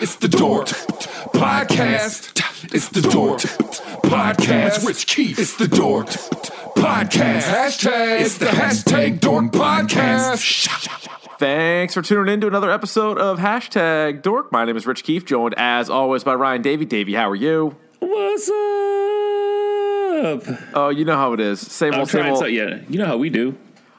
It's the Dork Podcast. It's the Dork Podcast. Rich Keefe. It's the Dork Podcast. Hashtag. It's the hashtag Dork Podcast. Thanks for tuning in to another episode of Hashtag Dork. My name is Rich Keefe, joined as always by Ryan Davey. Davey, how are you? What's up? Oh, you know how it is. Same I'm old, same old. so, yeah, you know how we do.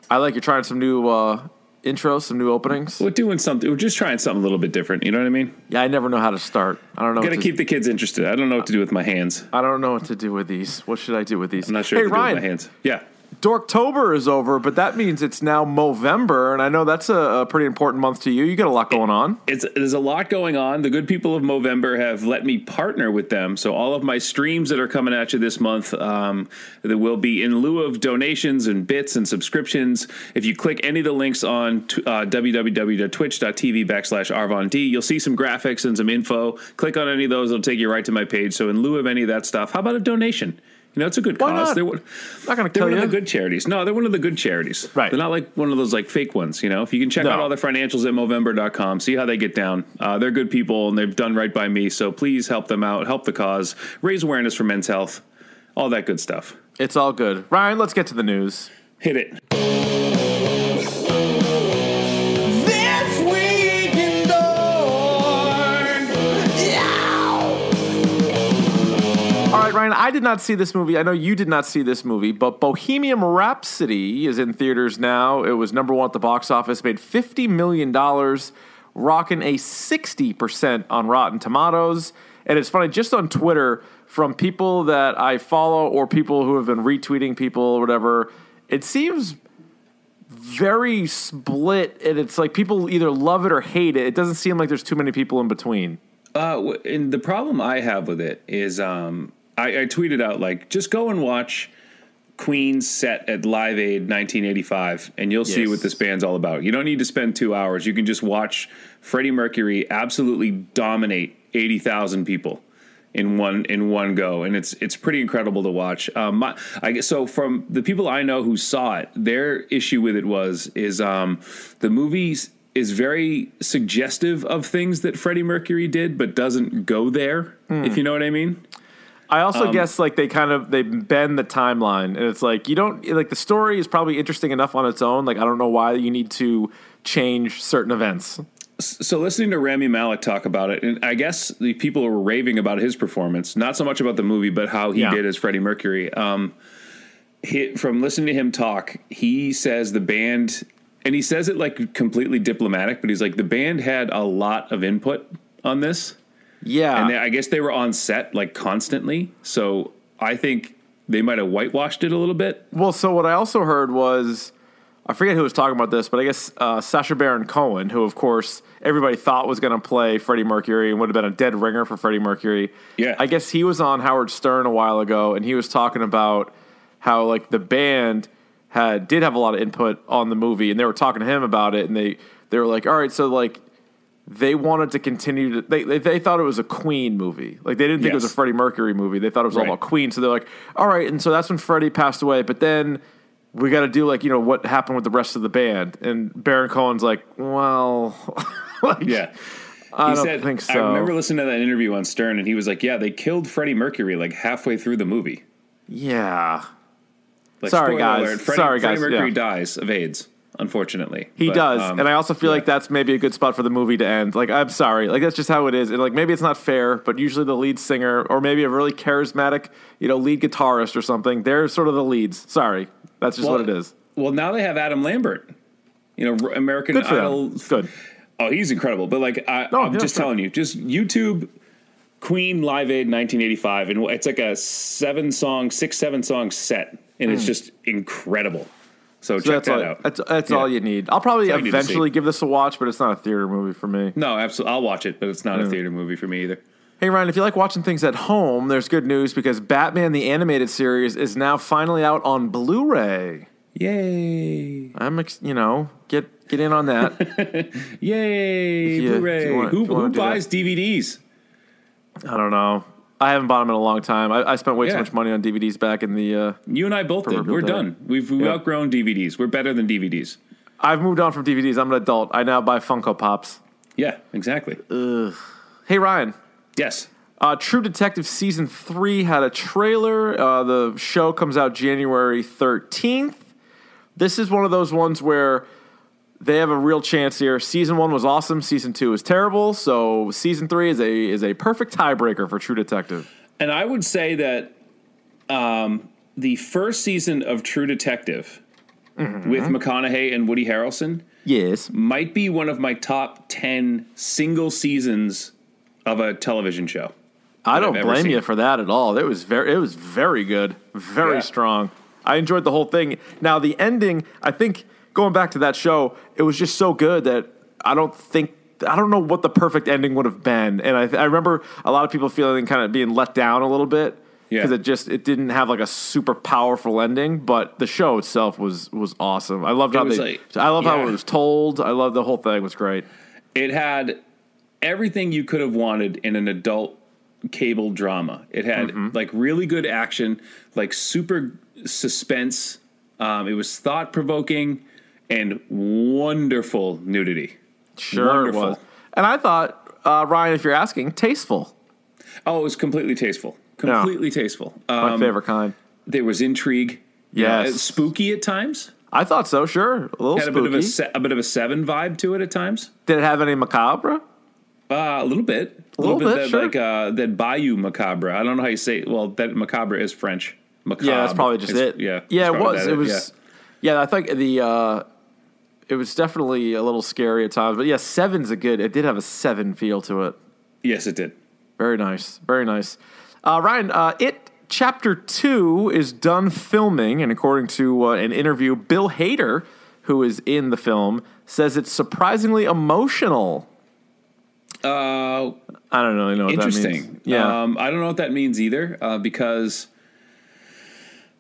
I like you're trying some new uh, intros, some new openings. We're doing something. We're just trying something a little bit different. You know what I mean? Yeah, I never know how to start. I don't know. Got to keep the kids interested. I don't know what to do with my hands. I don't know what to do with these. What should I do with these? I'm not sure Hey what to do Ryan, with my hands. Yeah. Dorktober is over, but that means it's now Movember, and I know that's a, a pretty important month to you. You got a lot going on. It's there's a lot going on. The good people of Movember have let me partner with them. So all of my streams that are coming at you this month, um, that will be in lieu of donations and bits and subscriptions. If you click any of the links on t- uh, www.twitch.tv backslash Arvon D, you'll see some graphics and some info. Click on any of those; it'll take you right to my page. So in lieu of any of that stuff, how about a donation? You know, it's a good Why cause. not? They're, Not going to they're one you. of the good charities. No, they're one of the good charities. Right. They're not like one of those like fake ones, you know. If you can check No. out all their financials at Movember.com, see how they get down. Uh, they're good people and they've done right by me. So please help them out, help the cause, raise awareness for men's health, all that good stuff. It's all good. Ryan, let's get to the news. Hit it. Ryan, I did not see this movie. I know you did not see this movie, but Bohemian Rhapsody is in theaters now. It was number one at the box office, made $50 million, rocking a 60% on Rotten Tomatoes. And it's funny, just on Twitter, from people that I follow or people who have been retweeting people or whatever, it seems very split. And it's like people either love it or hate it. It doesn't seem like there's too many people in between. Uh, and the problem I have with it is um, I, I tweeted out, like, just go and watch Queen's set at Live Aid 1985, and you'll see what this band's all about. You don't need to spend two hours. You can just watch Freddie Mercury absolutely dominate 80,000 people in one in one go, and it's it's pretty incredible to watch. Um, my, I guess so. From the people I know who saw it, their issue with it was is um, the movie is very suggestive of things that Freddie Mercury did, but doesn't go there. If you know what I mean. I also Um, guess like they kind of they bend the timeline, and it's like you don't like the story is probably interesting enough on its own. Like I don't know why you need to change certain events. So listening to Rami Malek talk about it, and I guess the people were raving about his performance, not so much about the movie, but how he Yeah. did as Freddie Mercury. Um, he, from listening to him talk, he says the band, and he says it like completely diplomatic, but he's like the band had a lot of input on this, Yeah, and they, I guess they were on set like constantly. So I think they might have whitewashed it a little bit. well, so what I also heard was I forget who was talking about this, but I guess uh, Sacha Baron Cohen, who of course everybody thought was going to play Freddie Mercury and would have been a dead ringer for Freddie Mercury. Yeah. I guess he was on Howard Stern a while ago, and he was talking about how like the band had did have a lot of input on the movie, and they were talking to him about it, and they they were like, all right, so like they wanted to continue to they, they they thought it was a Queen movie. Like they didn't think it was a Yes. Freddie Mercury movie. They thought it was all about Queen. So they're like, all right, and so that's when Freddie passed away. But then we got to do like you know what happened with the rest of the band. And Baron Cohen's like, well, like, Yeah. I he don't said, think so. I remember listening to that interview on Stern, and he was like, "Yeah, they killed Freddie Mercury like halfway through the movie." yeah, Like, Sorry, guys. Alert, Freddie, Sorry, Freddie guys, Mercury yeah. dies of AIDS, unfortunately. he But, does, um, and I also feel yeah. like that's maybe a good spot for the movie to end. Like, I'm sorry, like that's just how it is. And like maybe it's not fair, but usually the lead singer or maybe a really charismatic, you know, lead guitarist or something, they're sort of the leads. Sorry, that's just Well, what it is. Well, now they have Adam Lambert. You know, American Good Idol. Good. Oh, he's incredible. But like, I, No, yeah, just telling you, just YouTube Queen Live Aid 1985, and it's like a seven song, six seven song set, and it's just incredible. So. So check that's that all. out. That's, that's Yeah. all you need. I'll probably That's all you need to eventually give this a watch, but it's not a theater movie for me. No, absolutely. I'll watch it, but it's not a theater movie for me either. Hey Ryan, if you like watching things at home, there's good news because Batman the animated series is now finally out on Blu-ray. Yay! I'm, ex- you know, get get in on that. Yay! You- Blu-ray. wanna- who if you wanna who do that. buys DVDs? I don't know. I haven't bought them in a long time. I, I spent way too much money on DVDs back in the. Uh, You and I both did. We're day. done. We've, we've Yeah. outgrown DVDs. We're better than DVDs. I've moved on from DVDs. I'm an adult. I now buy Funko Pops. Yeah, exactly. Hey Ryan, Yes. uh, True Detective season three had a trailer. Uh, the show comes out January thirteenth. This is one of those ones where they have a real chance here. Season one was awesome. Season two is terrible. So season three is a is a perfect tiebreaker for True Detective. And I would say that um, the first season of True Detective with McConaughey and Woody Harrelson Yes, might be one of my top 10 single seasons of a television show. I don't I've blame you for that at all. It was very, it was very good, very Yeah. strong. I enjoyed the whole thing. Now the ending, I think, going back to that show, it was just so good that I don't think I don't know what the perfect ending would have been. And I, I remember a lot of people feeling kind of being let down a little bit Yeah. because it just it didn't have like a super powerful ending. But the show itself was was awesome. I loved how they. like- I love how yeah. it was told. I love the whole thing was great. It had everything you could have wanted in an adult cable drama. It had Mm-hmm. like really good action, like super suspense. Um, it was thought provoking and wonderful nudity. Sure, Wonderful. was. And I thought uh, Ryan, if you're asking, tasteful. Oh, it was completely tasteful. Completely tasteful. My Um, favorite kind. there was intrigue. Yes. Spooky at times. I thought so. Sure, a little Had a spooky. bit of a, se- a bit of a seven vibe to it at times. Did it have any macabre? Uh, a little bit, a little bit, that, sure. like uh, that Bayou macabre. I don't know how you say. It. Well, that macabre is French. Macabre. Yeah, that's probably just is- it. Yeah, yeah, it was. that It was. Yeah. I think the. Uh, it was definitely a little scary at times, but yeah, seven's a good. It did have a seven feel to it. Yes, it did. Very nice. Very nice. Uh, Ryan, uh, it chapter two is done filming, and according to uh, an interview, Bill Hader, who is in the film, says it's surprisingly emotional. Uh, I don't know what that interesting. means. Yeah. Um, I don't know what that means either, uh, because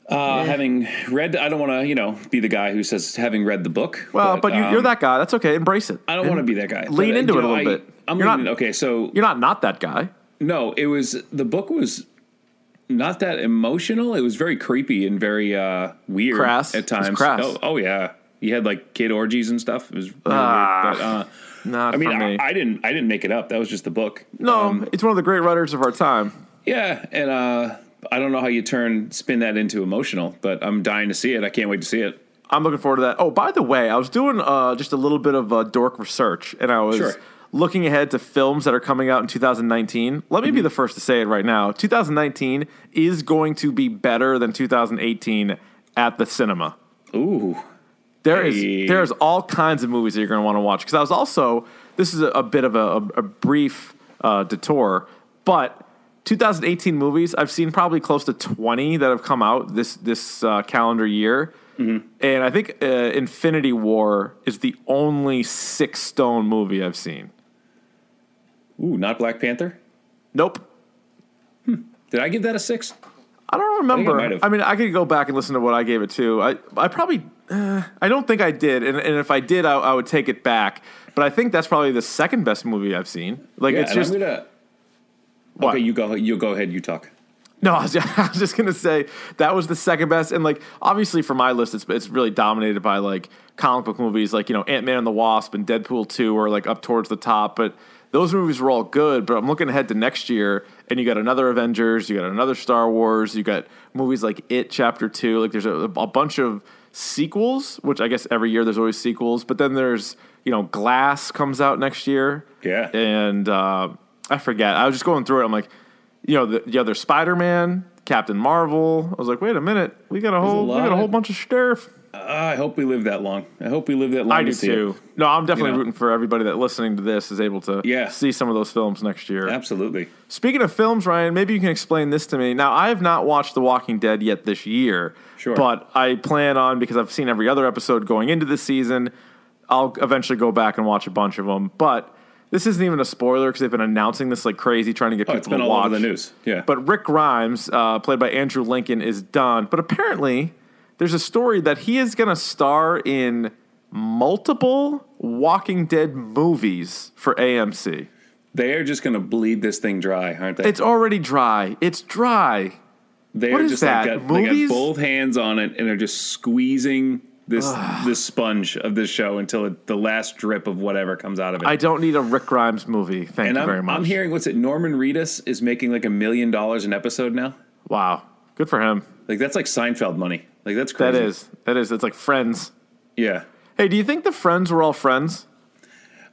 uh, having read, I don't want to, you know, be the guy who says having read the book. well, but, you, you're um, that guy. That's okay. Embrace it. I don't want to be that guy. Lean But, uh, into it a little I- bit. I'm You're leaning, not- okay. So You're not not that guy. no, it was the book was not that emotional. It was very creepy and very uh, weird Crass? at times. crass. Oh, oh yeah, you had like kid orgies and stuff. It was really Ah, weird. But, uh, Not I mean, me. I, I didn't, I didn't make it up. That was just the book. no, it's one of the great writers of our time. Yeah, and uh, I don't know how you turn spin that into emotional, but I'm dying to see it. I can't wait to see it. I'm looking forward to that. Oh, by the way, I was doing uh, just a little bit of uh, dork research, and I was Sure. looking ahead to films that are coming out in 2019. Let Mm-hmm. me be the first to say it right now. 2019 is going to be better than 2018 at the cinema. Ooh, There is Hey. there's all kinds of movies that you're going to want to watch because I was also this is a, a bit of a, a, a brief uh, detour, but 2018 movies I've seen probably close to 20 that have come out this this uh, calendar year, Mm-hmm. and I think uh, Infinity War is the only six stone movie I've seen. ooh, not Black Panther. Nope. Did I give that a six? I don't remember. might have. I, mean, I could go back and listen to what I gave it to. I, I probably, uh, I don't think I did, and, and if I did, I, I would take it back. But I think that's probably the second best movie I've seen. Like Yeah, it's just I'm gonna. What? Okay, you go. You go ahead. You talk. no. I was, just, I was just gonna say that was the second best, and like obviously for my list, it's it's really dominated by like comic book movies, like you know Ant Man and the Wasp and Deadpool two are like up towards the top, but. Those movies were all good, but I'm looking ahead to next year, and you got another Avengers, you got another Star Wars, you got movies like It Chapter Two. Like there's a, a bunch of sequels, which I guess every year there's always sequels. But then there's you know Glass comes out next year, Yeah. and uh, I forget. I was just going through it. I'm like, you know, the, the other Spider Man, Captain Marvel. I was like, wait a minute, we got a whole we got a whole bunch of stuff. I hope we live that long. I hope we live that long. I do see too. It. No, I'm definitely You know? rooting for everybody that listening to this is able to Yeah. see some of those films next year. Absolutely. Speaking of films, Ryan, maybe you can explain this to me. Now, I have not watched The Walking Dead yet this year. Sure. But I plan on, because I've seen every other episode going into the season, I'll eventually go back and watch a bunch of them. But this isn't even a spoiler because they've been announcing this like crazy, trying to get Oh, people it's been to all watch. over the news. Yeah. But Rick Grimes, uh, played by Andrew Lincoln, is done. But apparently, there's a story that he is going to star in multiple Walking Dead movies for AMC. they are just going to bleed this thing dry, aren't they? It's already dry. It's dry. they what are is just that, like got, they got both hands on it and they're just squeezing this this sponge of this show until it, the last drip of whatever comes out of it. I don't need a Rick Grimes movie. Thank and you I'm, very much. I'm hearing what's it? Norman Reedus is making like a million dollars an episode now. Wow, good for him. Like that's like Seinfeld money. Like that's crazy. That is that is. It's like Friends. Yeah. Hey, do you think the Friends were all friends?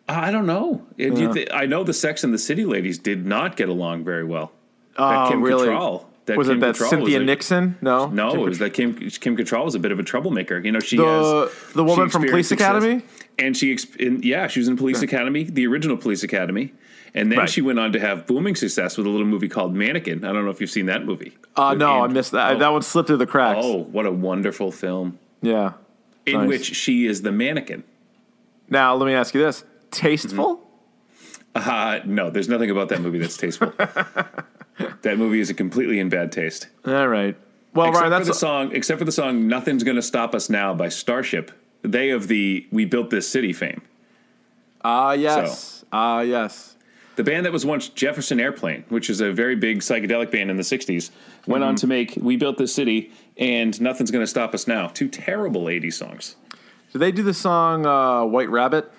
I don't know. It- do you thi- I know the Sex and the City ladies did not get along very well. Oh, Kim really? Cattrall. That was Kim it that Cattrall Cynthia Nixon? No, No, Kim it was that Kim Kim Cattrall was a bit of a troublemaker. You know, she The- has the woman from Police success. Academy? and she in, yeah, she was in Police Academy, the original Police Academy, and then Right. she went on to have booming success with a little movie called Mannequin. I don't know if you've seen that movie. Uh, With no, I missed that. Oh, That one slipped through the cracks. Oh, what a wonderful film! yeah. In Nice. which she is the mannequin. Now let me ask you this: tasteful? Uh, no, there's nothing about that movie that's tasteful. that movie is a completely in bad taste. All right. Well, except Ryan, for the that's song. Except for the song "Nothing's Gonna Stop Us Now" by Starship. They of the "We Built This City" fame. ah yes, ah yes. The band that was once Jefferson Airplane, which is a very big psychedelic band in the '60s, went Mm-hmm. on to make "We Built This City" and "Nothing's Gonna Stop Us Now." Two terrible '80s songs. Do they do the song uh, "White Rabbit"?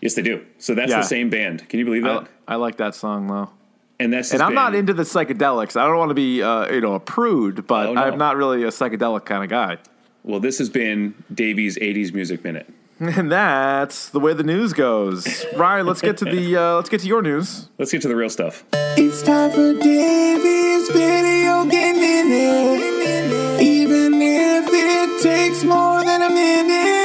Yes, they do. So that's Yeah. the same band. Can you believe that? I, I like that song though. And that's And I'm not into the psychedelics. I don't want to be, uh, you know, a prude, but Oh, no. I'm not really a psychedelic kind of guy. Well, this has been Davey's '80s Music Minute. And that's the way the news goes. Ryan, let's get to the uh, let's get to your news. Let's get to the real stuff. It's time for Davey's video game minute. Even if it takes more than a minute.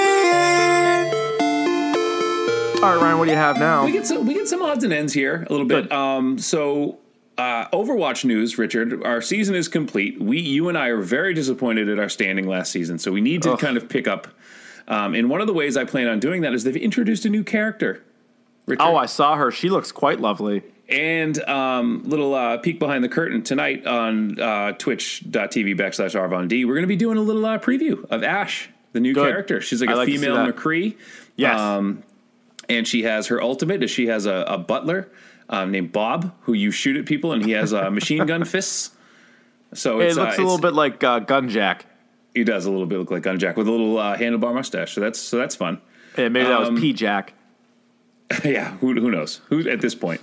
All right, Ryan, what do you have now? We get some we get some odds and ends here a little bit. Good. Um, so uh, Overwatch news, Richard. Our season is complete. We, you and I, are very disappointed at our standing last season. So we need to Ugh. kind of pick up. Um, and one of the ways I plan on doing that is they've introduced a new character. Richard. Oh, I saw her. She looks quite lovely. And um, little uh, peek behind the curtain tonight on uh, twitch.tv backslash Arvon D. We're going to be doing a little uh, preview of Ash, the new Good. character. She's like I a like female. McCree. Yes. Um, and she has her ultimate is she has a, a butler um, named Bob who you shoot at people and he has uh, machine gun fists. So It looks uh, a little bit like uh, Gunjack. He does a little bit look like Gunjack with a little uh, handlebar mustache. So that's so that's fun. Yeah, maybe that Um, was P Jack. yeah, who, who knows? Who at this point?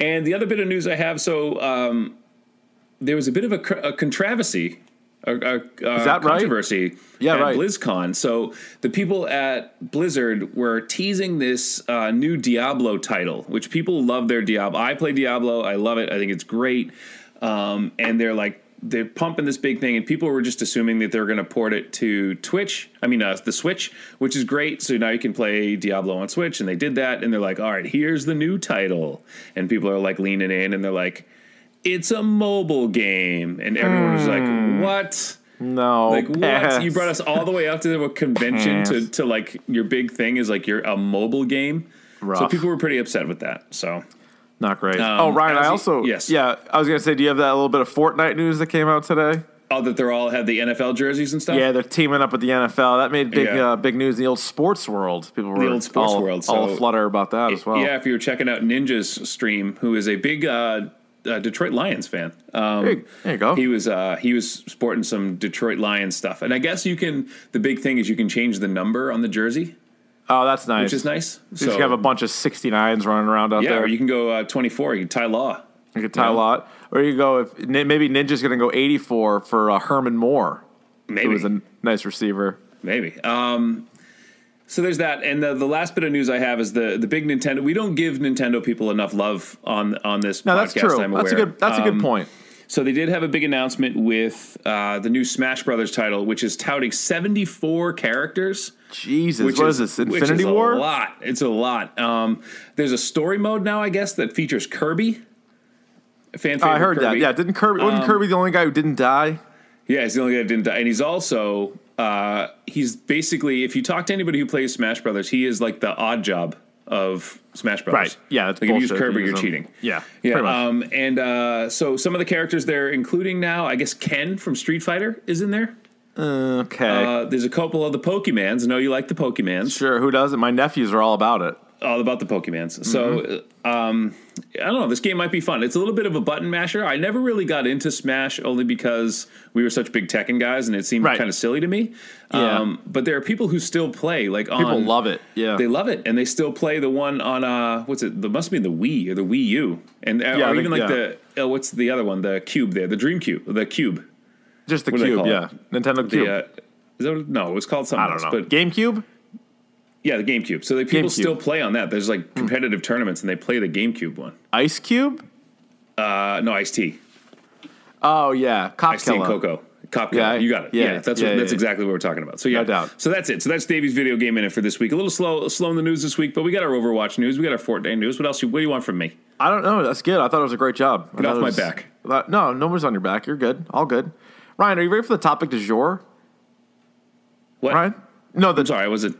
And the other bit of news I have, so um, there was a bit of a, a controversy, a, a, a that right? controversy Yeah, at right. BlizzCon. So the people at Blizzard were teasing this uh, new Diablo title, which people love their Diablo. I play Diablo. I love it. I think it's great. Um, and they're like they're pumping this big thing, and people were just assuming that they're going to port it to Twitch. I mean, uh, the Switch, which is great. So now you can play Diablo on Switch, and they did that. And they're like, "All right, here's the new title," and people are like leaning in, and they're like, "It's a mobile game," and everyone was like, "What?" No. Like what? You brought us all the way out to the convention to, Pass. to like your big thing is like you're a mobile game. So people were pretty upset with that. So Not great. Um, oh, Ryan, I also yes. yeah, I was gonna say, do you have that little bit of Fortnite news that came out today? oh, that they're all had the NFL jerseys and stuff. Yeah, they're teaming up with the NFL. That made big Yeah. uh, big news in the old sports world. People were the old sports all, world, all flutter about that as well. Yeah, if you were checking out Ninja's stream, who is a big uh, uh, Detroit Lions fan, um, There you- there you go. He was uh, he was sporting some Detroit Lions stuff, and I guess you can. The big thing is you can change the number on the jersey, oh, that's nice. which is nice. You just have a bunch of 69s running around out yeah, there. or you can go uh, twenty four. You can tie law. You can tie Yeah. a lot. Or you go if maybe Ninja's going to go 84 for uh, Herman Moore. Maybe Who was a nice receiver. Maybe. Um, so there's that, and the, the last bit of news I have is the the big Nintendo. We don't give Nintendo people enough love on on this. No, podcast, that's true. I'm That's a good. That's a Um, good point. So they did have a big announcement with uh, the new Smash Brothers title, which is touting 74 characters. Jesus, Which what is, this? which Infinity is War? A lot. It's a lot. Um, there's a story mode now, I guess, that features Kirby. Fan Oh, I heard that. Kirby. Um, Yeah, didn't Kirby? wasn't Kirby the only guy who didn't die? Yeah, he's the only guy who didn't die, and he's also uh, he's basically if you talk to anybody who plays Smash Brothers, he is like the odd job of Smash Brothers. Right. Yeah, that's like if you use. Kirby, You you're cheating. Yeah, yeah. Um, and uh, so some of the characters they're including now, I guess Ken from Street Fighter is in there. Okay, Uh, there's a couple of the Pokemans. I know you like the Pokemans. sure. Who doesn't? My nephews are all about it. All about the Pokemans. So, Mm-hmm. um, I don't know. This game might be fun. It's a little bit of a button masher. I never really got into Smash only because we were such big Tekken guys, and it seemed Right. kind of silly to me. Yeah. Um, but there are people who still play. Like People on, love it. Yeah. They love it, and they still play the one on uh, what's it? The must be the Wii or the Wii U, and uh, Yeah, I or think- even like yeah. the oh, what's the other one? The Cube there, the Dream Cube, the Cube. Just the what cube, yeah. it? Nintendo Cube. The, uh, is that what, no, it was called something I don't else, know. but GameCube? Yeah, the GameCube. So like, people GameCube. still play on that. There's like competitive tournaments, and they play the GameCube one. Ice Cube? Uh, no, Ice-T, Oh yeah, Cop Ice-T and. Coco. Cop Yeah, you got it. yeah, Yeah, that's yeah, what, yeah, that's exactly what we're talking about. So yeah, No doubt. So that's it. So that's Davey's video game minute for this week. A little slow, slow in the news this week, but we got our Overwatch news. We got our Fortnite news. What else? You, what do you want from me? I don't know. That's good. I thought it was a great job. Get off my was- back. Thought- no, no one's on your back. You're good. All good. Ryan, are you ready for the topic du jour? What? Ryan? No, the I'm sorry. I Was it?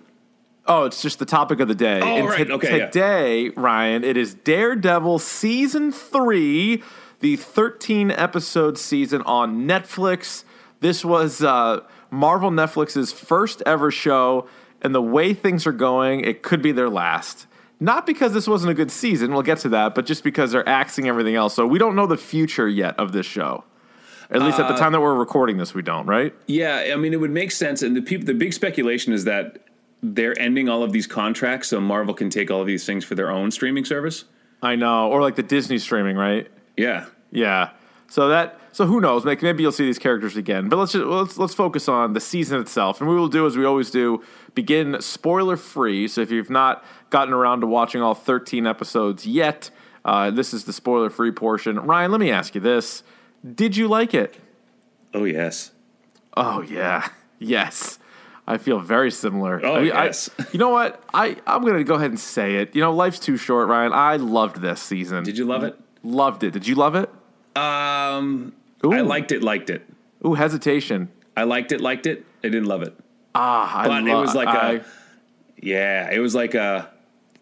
Oh, it's just the topic of the day. Oh, and right. Okay, yeah. Today, Ryan, it is Daredevil season three, the 13 episode season on Netflix. This was uh, Marvel Netflix's first ever show, and the way things are going, it could be their last. Not because this wasn't a good season, we'll get to that, but just because they're axing everything else. So we don't know the future yet of this show. At least Uh, at the time that we're recording this, we don't, right? Yeah, I mean, it would make sense. And the people, the big speculation is that they're ending all of these contracts, so Marvel can take all of these things for their own streaming service. I know. Or like the Disney streaming, right? Yeah. Yeah. So that so who knows? Maybe you'll see these characters again. But let's just let's let's focus on the season itself. And we will do as we always do, begin spoiler free. So if you've not gotten around to watching all 13 episodes yet, uh, this is the spoiler free portion. Ryan, let me ask you this: Did you like it? Oh yes. Oh yeah, yes. I feel very similar. Oh, I mean, I- yes. you know what? I I'm gonna go ahead and say it. You know, life's too short, Ryan. I loved this season. Did you love it? Loved it. Did you love it? Um, Ooh. I liked it. Liked it. Ooh, hesitation. I liked it. Liked it. I didn't love it. Ah, I But it was like I- a, yeah, it was like a,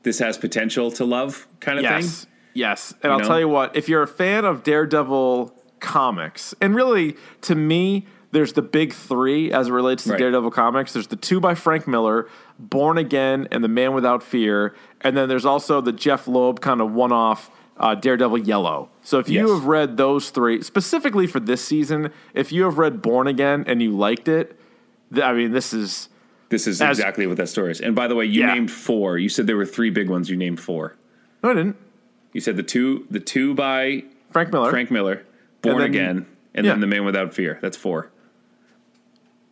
this has potential to love kind of yes, thing. yes. And You I'll know? tell you what, if you're a fan of Daredevil comics, and really to me, there's the big three as it relates to Right. Daredevil comics. There's the two by Frank Miller, Born Again, and The Man Without Fear, and then there's also the Jeph Loeb kind of one-off uh, Daredevil Yellow. So if you Yes. have read those three specifically for this season, if you have read Born Again and you liked it, th- I mean, this is This is As- exactly what that story is. And by the way, you Yeah. named four. You said there were three big ones. You named four. no, I didn't. You said the two, the two by Frank Miller. Frank Miller, Born then- Again, and yeah. then The Man Without Fear. That's four.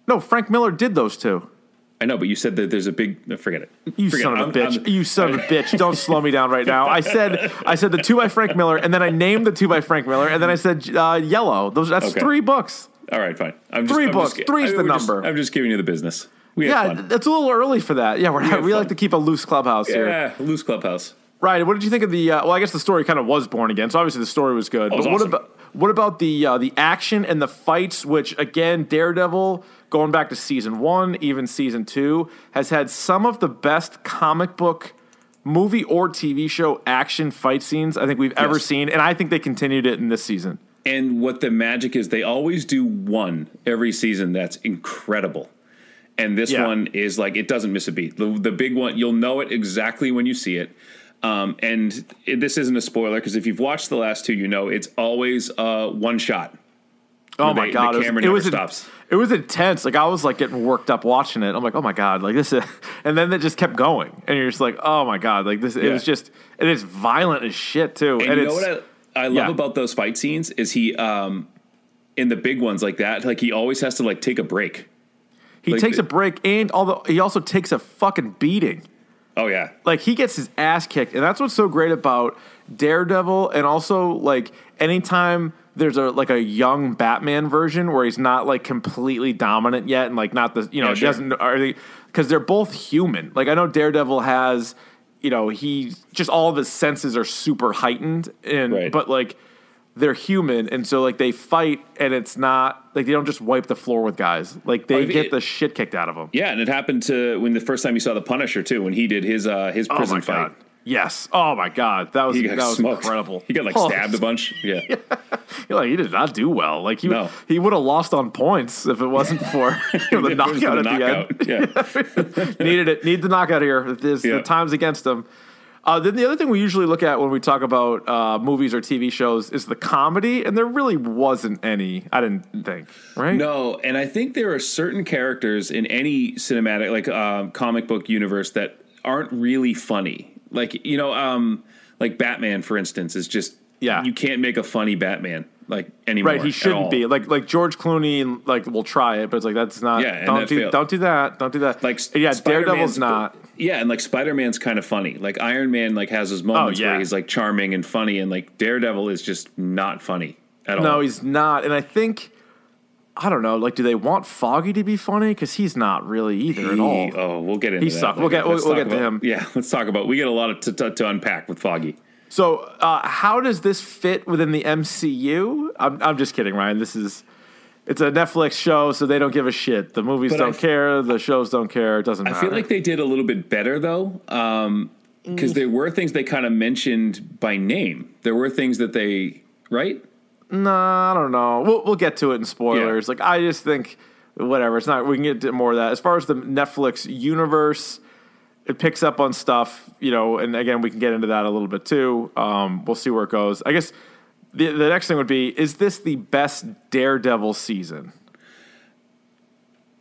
No, Frank Miller did those two. I know, but you said that there's a big. Forget it. You Forget son it. of a bitch! I'm- you son of a bitch! Don't slow me down right now. I said I said the two by Frank Miller, and then I named the two by Frank Miller, and then I said uh, yellow. Those that's Okay. three books. All right, fine. I'm just, Three I'm books. Just, Three's I- the we're just- number. I'm just giving you the business. We Yeah, that's a little early for that. Yeah, we're, we, had like to keep a loose clubhouse here. Yeah, loose clubhouse. Right. What did you think of the? Uh, well, I guess the story kind of was born again, so obviously the story was good. Oh, it was but what awesome. about what about the uh, the action and the fights? Which again, Daredevil, going back to season one, even season two, has had some of the best comic book movie or TV show action fight scenes I think we've ever Yes. seen, and I think they continued it in this season. And what the magic is, they always do one every season that's incredible. And this Yeah. one is like it doesn't miss a beat. The, the big one, you'll know it exactly when you see it. Um, and it, this isn't a spoiler because if you've watched the last two, you know it's always uh, one shot. Oh my the god, camera it never was, it was stops. It was intense. Like I was like getting worked up watching it. I'm like, oh my god, like this is, and then it just kept going, and you're just like, oh my god, like this. It was just, and it's violent as shit too. And, And, you know what I, I love yeah. about those fight scenes is he um, in the big ones like that, like he always has to like take a break. he like takes a break, and although he also takes a fucking beating. Oh yeah, Like he gets his ass kicked, and that's what's so great about Daredevil, and also like anytime there's a like a young Batman version where he's not like completely dominant yet, and like not the you know Yeah, sure. doesn't are they because they're both human. Like I know Daredevil has you know he just all of his senses are super heightened, and Right. but like they're human, and so like they fight, and it's not like they don't just wipe the floor with guys. Like they Oh, get it- the shit kicked out of them. yeah, and it happened to when the first time you saw the Punisher too, when he did his uh, his Oh prison my fight. god. Yes. Oh my god. That was that was smoked. incredible. He got like Oh, stabbed a bunch. Yeah. You're like, he did not do well. Like he No. he would have lost on points if it wasn't for you know, the knockout the at the end. Yeah. Needed it. Need the knockout here. There's Yeah. the times against him. Uh, then the other thing we usually look at when we talk about uh, movies or TV shows is the comedy, and there really wasn't any. I didn't think, right? No, and I think there are certain characters in any cinematic, like uh, comic book universe, that aren't really funny. Like you know, um, like Batman, for instance, is just Yeah. You can't make a funny Batman like anymore. Right, he shouldn't be like like George Clooney. Like, will try it, but it's like that's not. Yeah, don't do failed. don't do that. Don't do that. Like yeah, Spider-Man's- Daredevil's not. Yeah, and like Spider Man's kind of funny. Like Iron Man, like has his moments oh, yeah. where he's like charming and funny, and like Daredevil is just not funny at all. No, he's not. And I think I don't know. Like, do they want Foggy to be funny? Because he's not really either at all. Oh, we'll get into He that. sucked. We'll get- we'll- we'll get to about- him. Yeah, let's talk about. We get a lot of to, to, to unpack with Foggy. So, uh, how does this fit within the MCU? I'm, I'm just kidding, Ryan. This is it's a Netflix show, so they don't give a shit. The movies But don't f- care. The shows don't care. It doesn't matter. I matter. feel like they did a little bit better though, because there were things they kind of mentioned by name. There were things that they right. Nah, I don't know. We'll we'll get to it in spoilers. Yeah. Like I just think whatever. It's not. We can get to more of that. As far as the Netflix universe, it picks up on stuff. You know, and again, we can get into that a little bit too. Um, we'll see where it goes. I guess the the next thing would be: Is this the best Daredevil season?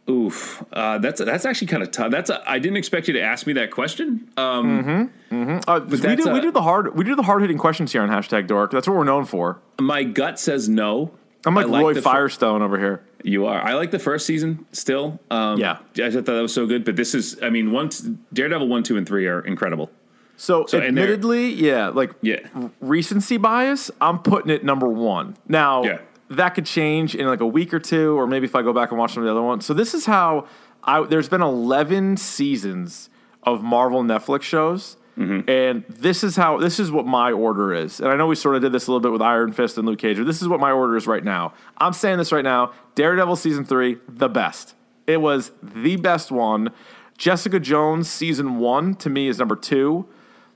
Oof, uh, that's that's actually kind of tough. That's a, I didn't expect you to ask me that question. Um, Uh, we do we do the hard we do the hard hitting questions here on hashtag Dork. That's what we're known for. My gut says no. I'm like, I Roy the fir- Firestone over here. You are. I like the first season still. Um, Yeah. I thought that was so good. But this is, I mean, one Daredevil one, two, and three are incredible. So, So, admittedly, yeah, like Yeah. recency bias, I'm putting it number one. Now, Yeah. That could change in like a week or two, or maybe if I go back and watch some of the other ones. So, this is how I there's been 11 seasons of Marvel Netflix shows. Mm-hmm. And this is how this is what my order is. And I know we sort of did this a little bit with Iron Fist and Luke Cage, but this is what my order is right now. I'm saying this right now. Daredevil season three, the best. It was the best one. Jessica Jones season one to me is number two.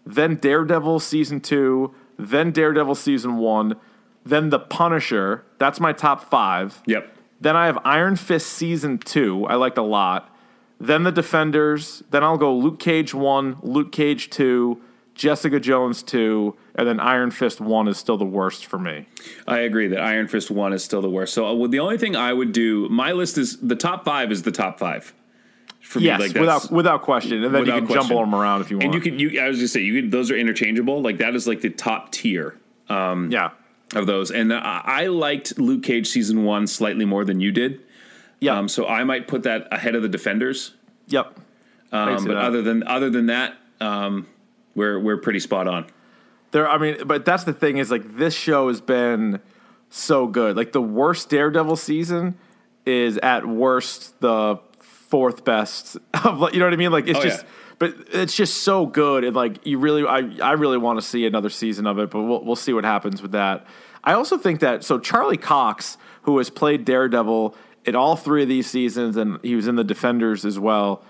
Then Daredevil season two. Then Daredevil season one. Then The Punisher. That's my top five. Yep. Then I have Iron Fist season two. I liked a lot. Then the Defenders. Then I'll go Luke Cage one, Luke Cage two, Jessica Jones two, and then Iron Fist one is still the worst for me. I agree that Iron Fist one is still the worst. So uh, the only thing I would do, my list is the top five is the top five. For Yes, me, like without without question. And then you can question. jumble them around if you want. and you could, you, I was just say, you could, those are interchangeable. Like that is like the top tier yeah, of those. And I, liked Luke Cage season one slightly more than you did. yeah, Um, so I might put that ahead of the Defenders. yep. Um, but other than other than that, um, we're we're pretty spot on. There, I mean, but that's the thing is like this show has been so good. Like the worst Daredevil season is at worst the fourth best of you know what I mean. Like it's Oh, just, yeah. But it's just so good and like you really, I I really want to see another season of it. But we'll we'll see what happens with that. I also think that so Charlie Cox, who has played Daredevil in all three of these seasons, and he was in the Defenders as well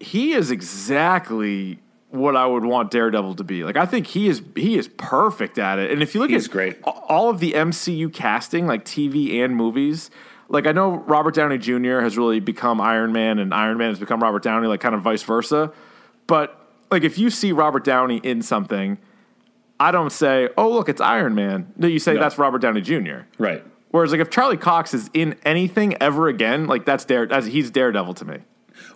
he is exactly what I would want Daredevil to be. Like I think he is he is perfect at it. And if you look He's at great. all of the MCU casting, like TV and movies, like I know Robert Downey Jr. has really become Iron Man and Iron Man has become Robert Downey, like kind of vice versa. But like if you see Robert Downey in something, I don't say, "Oh, look, it's Iron Man." No, you say No. that's Robert Downey Jr. Right. Whereas like if Charlie Cox is in anything ever again, like that's Dare, that's, he's Daredevil to me.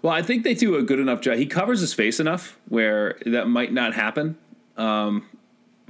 Well, I think they do a good enough job. He covers his face enough where that might not happen. Um,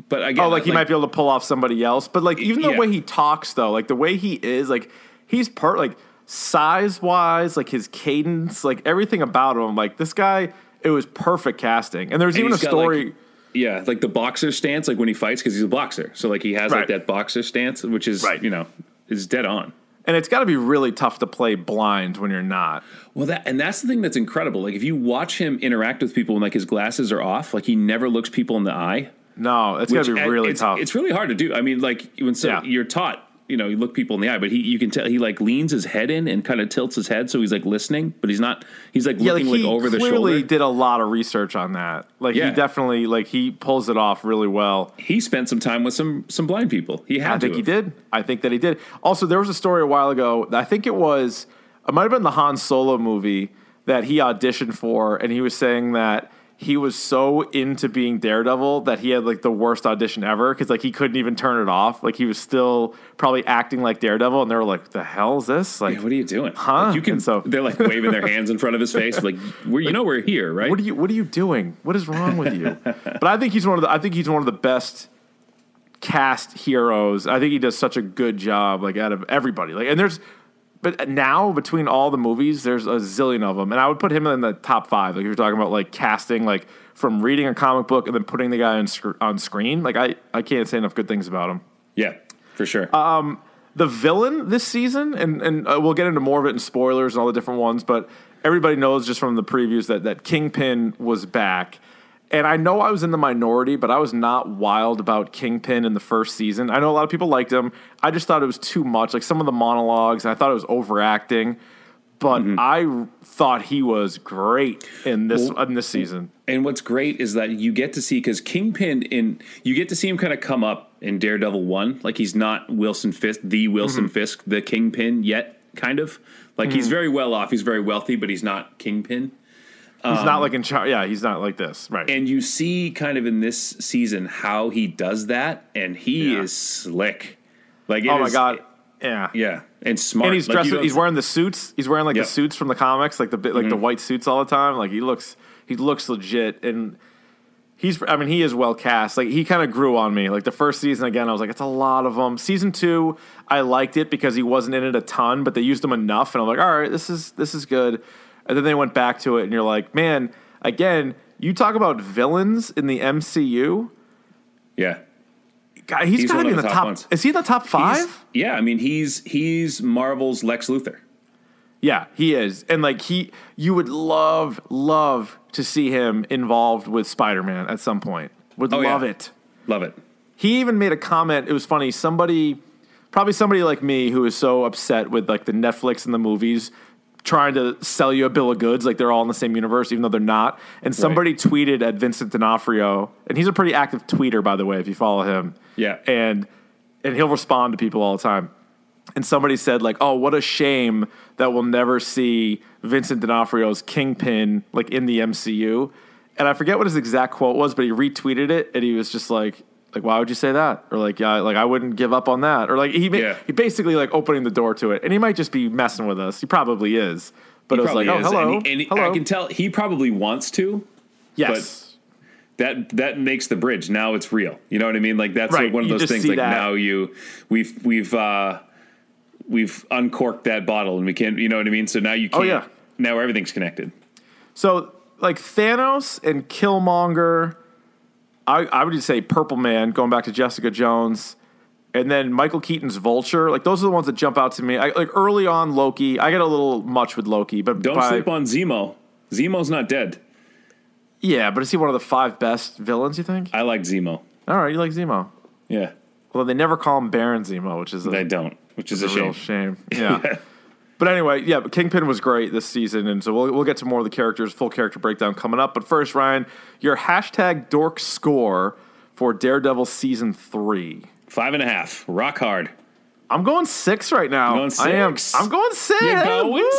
but again, Oh, like he might be able to pull off somebody else. But like even the Yeah. way he talks though, like the way he is, like he's part like size wise, like his cadence, like everything about him, like this guy, it was perfect casting. And there's even a story. like- Yeah, like the boxer stance, like when he fights, because he's a boxer. So like he has Right. like that boxer stance, which is Right. you know is dead on. and it's got to be really tough to play blind when you're not. Well, that and that's the thing that's incredible. Like if you watch him interact with people when like his glasses are off, like he never looks people in the eye. No, it's got to be really it's, tough. It's really hard to do. I mean, like when so Yeah. you're taught, you know, you look people in the eye, but he you can tell he like leans his head in and kind of tilts his head, so he's like listening, but he's not. He's like yeah, like looking he like over the shoulder. did a lot of research on that. Like Yeah. he definitely like he pulls it off really well. He spent some time with some some blind people. He had I think he did. I think that he did. Also, there was a story a while ago. I think it was. It might have been the Han Solo movie that he auditioned for, and he was saying that he was so into being Daredevil that he had like the worst audition ever because like he couldn't even turn it off. Like he was still probably acting like Daredevil, and they were like, "The hell is this?" Like, Yeah, what are you doing? Huh? Like, you can. And so- they're like waving their hands in front of his face, like we're you know we're here, right? what are you What are you doing? What is wrong with you? but I think he's one of the I think he's one of the best cast heroes. I think he does such a good job, like out of everybody. Like, and there's. But now between all the movies, there's a zillion of them, and I would put him in the top five. Like if you're talking about, like casting, like from reading a comic book and then putting the guy on, sc- on screen. Like I, I can't say enough good things about him. yeah, for sure. the villain this season, and and uh, we'll get into more of it in spoilers and all the different ones, but everybody knows just from the previews that that Kingpin was back. And I know I was in the minority, but I was not wild about Kingpin in the first season. I know a lot of people liked him. I just thought it was too much. Like some of the monologues, I thought it was overacting. But mm-hmm. I thought he was great in this in this season. And what's great is that you get to see because Kingpin in you get to see him kind of come up in Daredevil one, like he's not Wilson Fisk, the Wilson mm-hmm. Fisk, the Kingpin yet, kind of. Like he's mm-hmm. very well off, he's very wealthy, but he's not Kingpin. He's not like um, in charge. Yeah, he's not like this. Right. And you see kind of in this season how he does that, and he Yeah. is slick. Like oh my is- god. Yeah. yeah, and smart. And he's Like, dressed. he's wearing the suits. He's wearing like Yep. the suits from the comics, like the like the mm-hmm. white suits all the time. Like he looks, he looks legit, and he's. I mean, he is well cast. Like he kind of grew on me. Like the first season, again, I was like, it's a lot of them. Season two, I liked it because he wasn't in it a ton, but they used him enough, and I'm like, all right, this is this is good. And then they went back to it, and you're like, man, again, you talk about villains in the MCU. yeah. God, he's, He's got to be of in the the top top. Is he in the top five? He's- yeah, I mean he's he's Marvel's Lex Luthor. Yeah, he is. And like he you would love love to see him involved with Spider-Man at some point. Would Oh, yeah. love it. Love it. He even made a comment, it was funny, somebody probably somebody like me who is so upset with like the Netflix and the movies trying to sell you a bill of goods like they're all in the same universe even though they're not. And somebody tweeted at Vincent D'Onofrio, and he's a pretty active tweeter by the way if you follow him. Yeah. And and he'll respond to people all the time and somebody said like, "Oh, what a shame that we'll never see Vincent D'Onofrio's Kingpin like in the MCU." And I forget what his exact quote was, but he retweeted it, and he was just like, "Like, why would you say that?" Or like, "Yeah, like I wouldn't give up on that." Or like he ma- Yeah. he basically like opening the door to it, and he might just be messing with us. He probably is, but it was like, "Oh, is. hello, And, he- and he- hello." I can tell he probably wants to. yes, That that makes the bridge. Now it's real. You know what I mean? Like that's Right, like one of you those things. Like that. now you we've we've uh we've uncorked that bottle and we can't. You know what I mean? So now you Oh, can't. yeah. Now everything's connected. So like Thanos and Killmonger, I, I would just say Purple Man, going back to Jessica Jones, and then Michael Keaton's Vulture. Like those are the ones that jump out to me. I, like early on Loki, I get a little much with Loki, but Don't by- sleep on Zemo. Zemo's not dead. Yeah, but is he one of the five best villains? You think? I like Zemo. All right, you like Zemo. Yeah, Well, they never call him Baron Zemo, which is a, I don't, which is a, a real shame. shame. Yeah. But anyway, yeah, but Kingpin was great this season, and so we'll, we'll get to more of the characters, full character breakdown coming up. But first, Ryan, your hashtag dork score for Daredevil season three. Five and a half. Rock hard. I'm going six right now. Going I am. I'm going 6 You're going Woo!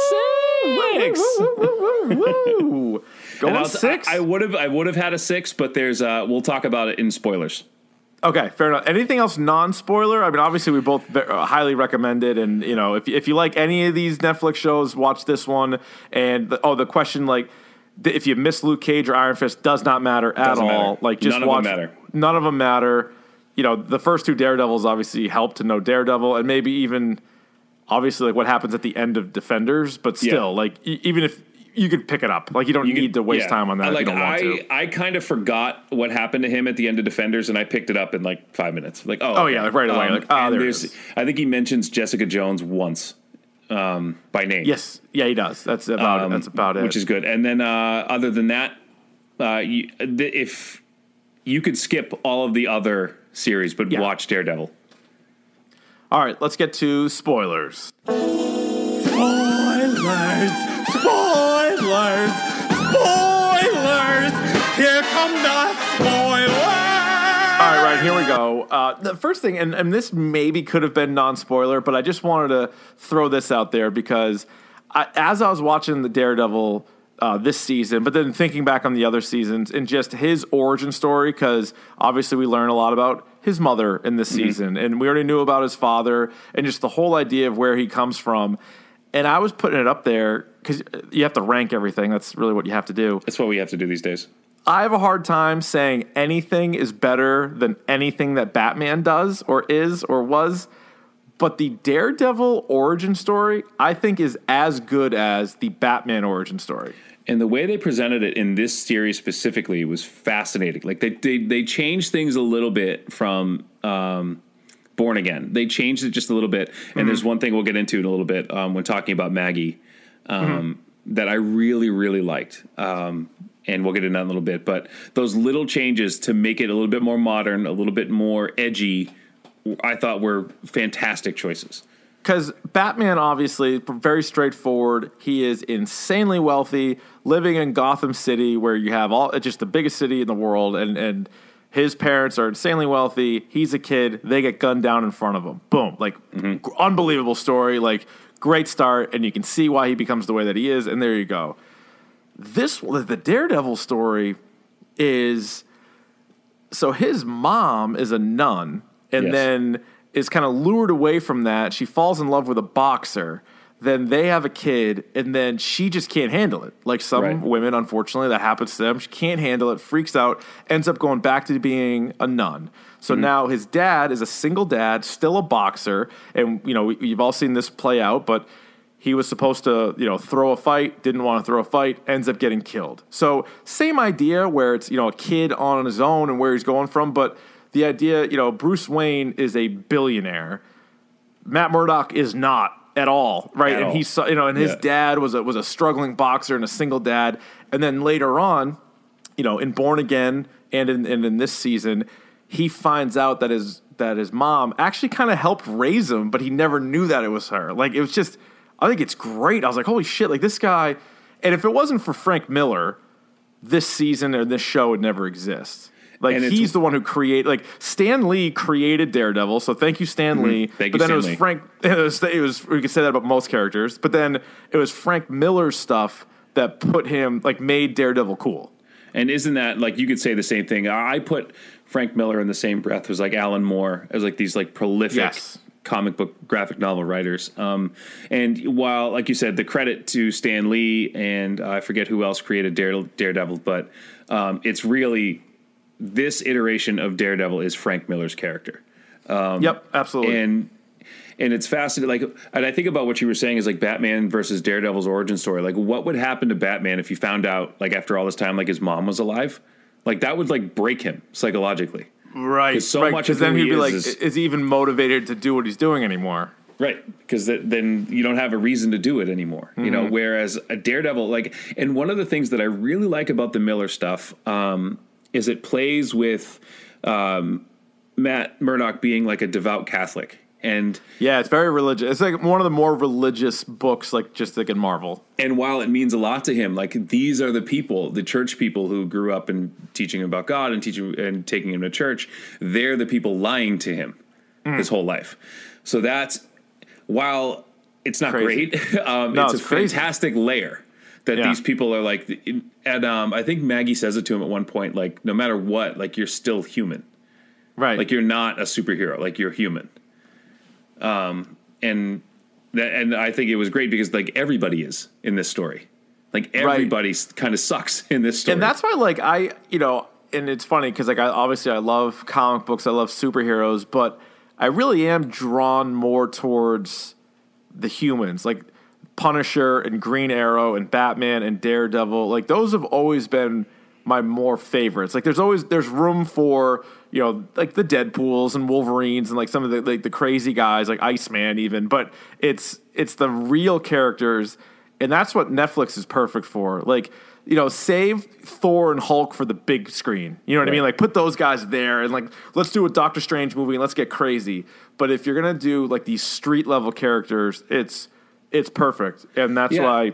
six. Woo, woo, Going six. I would have I would have had a six, but there's uh we'll talk about it in spoilers. Okay, fair enough. Anything else non-spoiler? I mean, obviously, we both uh, highly recommend it, and you know, if if you like any of these Netflix shows, watch this one. And the, oh, the question like, if you miss Luke Cage or Iron Fist, does not matter at Doesn't all. matter. Like, just None of them matter. None of them matter. You know, the first two Daredevils obviously help to know Daredevil, and maybe even obviously like what happens at the end of Defenders. But still, Yeah. like e- even if you could pick it up, like you don't You need could- to waste yeah. time on that Like if you don't want I, to. I kind of forgot what happened to him at the end of Defenders, and I picked it up in like five minutes. Like, oh, Oh, yeah, like right away. Like, ah, there there's- is. I think he mentions Jessica Jones once um, by name. Yes, yeah, he does. That's about it. Um, That's about it. which is good. And then uh, other than that, uh, you, th- if you could skip all of the other series, but Yeah. watch Daredevil. All right, let's get to spoilers. Spoilers! Spoilers! Spoilers! Here come the spoilers! All right, Ryan, here we go. Uh, the first thing, and, and this maybe could have been non spoiler, but I just wanted to throw this out there because I, as I was watching the Daredevil uh, this season, but then thinking back on the other seasons and just his origin story, because obviously we learn a lot about his mother in this season, and we already knew about his father, and just the whole idea of where he comes from. And I was putting it up there because you have to rank everything. That's really what you have to do. That's what we have to do these days. I have a hard time saying anything is better than anything that Batman does or is or was. But the Daredevil origin story, I think, is as good as the Batman origin story. And the way they presented it in this series specifically was fascinating. Like they they, they changed things a little bit from um, Born Again. They changed it just a little bit. And Mm-hmm. there's one thing we'll get into in a little bit um, when talking about Maggie um, Mm-hmm. that I really really liked. Um, and we'll get into that in a little bit. But those little changes to make it a little bit more modern, a little bit more edgy, I thought were fantastic choices. Because Batman, obviously, very straightforward. He is insanely wealthy, living in Gotham City, where you have all it's just the biggest city in the world, and and his parents are insanely wealthy. He's a kid; they get gunned down in front of him. Boom! Like g- unbelievable story. Like great start, and you can see why he becomes the way that he is. And there you go. This the Daredevil story is so his mom is a nun and Yes. then is kind of lured away from that. She falls in love with a boxer. Then they have a kid, and then she just can't handle it. Like some Right. women, unfortunately, that happens to them. She can't handle it, freaks out, ends up going back to being a nun. So mm-hmm. now his dad is a single dad, still a boxer, and you know we, you've all seen this play out. But he was supposed to, you know, throw a fight, didn't want to throw a fight, ends up getting killed. So same idea where it's, you know, a kid on his own and where he's going from, but the idea, you know, Bruce Wayne is a billionaire. Matt Murdock is not at all, right? At and all. he's you know, and his Yeah. dad was a was a struggling boxer and a single dad. And then later on, you know, in Born Again and in and in this season, he finds out that his that his mom actually kind of helped raise him, but he never knew that it was her. Like it was just I think it's great. I was like, holy shit, like this guy and if it wasn't for Frank Miller, this season or this show would never exist. Like he's the one who created like Stan Lee created Daredevil, so thank you Stan Lee. Mm-hmm. Thank but you, then it was Lee. Frank it was, it was we could say that about most characters, but then it was Frank Miller's stuff that put him like made Daredevil cool. And isn't that like you could say the same thing? I put Frank Miller in the same breath was like Alan Moore as like these like prolific Yes. comic book graphic novel writers. Um, and while like you said, the credit to Stan Lee and I forget who else created Dare, Daredevil, but um, it's really this iteration of Daredevil is Frank Miller's character Um, yep, absolutely. and and it's fascinating. Like, and I think about what you were saying is like Batman versus Daredevil's origin story. Like, what would happen to Batman if you found out, like, after all this time, like his mom was alive? Like, that would like break him psychologically, Right. so right, much 'cause of then he'd he be is like is- is he even motivated to do what he's doing anymore? right? Because th- then you don't have a reason to do it anymore. You know, whereas a Daredevil, like, and one of the things that I really like about the Miller stuff um, is it plays with um, Matt Murdock being like a devout Catholic. And Yeah, it's very religious. It's like one of the more religious books, like just like in Marvel. and while it means a lot to him, like these are the people, the church people who grew up and teaching him about God and teaching and taking him to church, they're the people lying to him Hmm. his whole life. So that's while it's not Crazy. great, um, No, it's, it's a crazy. fantastic layer that Yeah. these people are like. And um, I think Maggie says it to him at one point, like no matter what, like you're still human. Right. Like you're not a superhero. Like you're human. Um, and that, and I think it was great because like everybody is in this story. Like everybody kind of sucks in this story. and that's why like i you know and it's funny because like i obviously i love comic books i love superheroes but i really am drawn more towards the humans like punisher and green arrow and batman and daredevil like those have always been my more favorites like there's always there's room for you know like the deadpools and wolverines and like some of the like the crazy guys like iceman even but it's it's the real characters and that's what Netflix is perfect for. Like, you know, save Thor and Hulk for the big screen. You know what I mean? Like, put those guys there and like, let's do a Doctor Strange movie and let's get crazy. But if you're gonna do like these street level characters, it's it's perfect, and that's Yeah. why.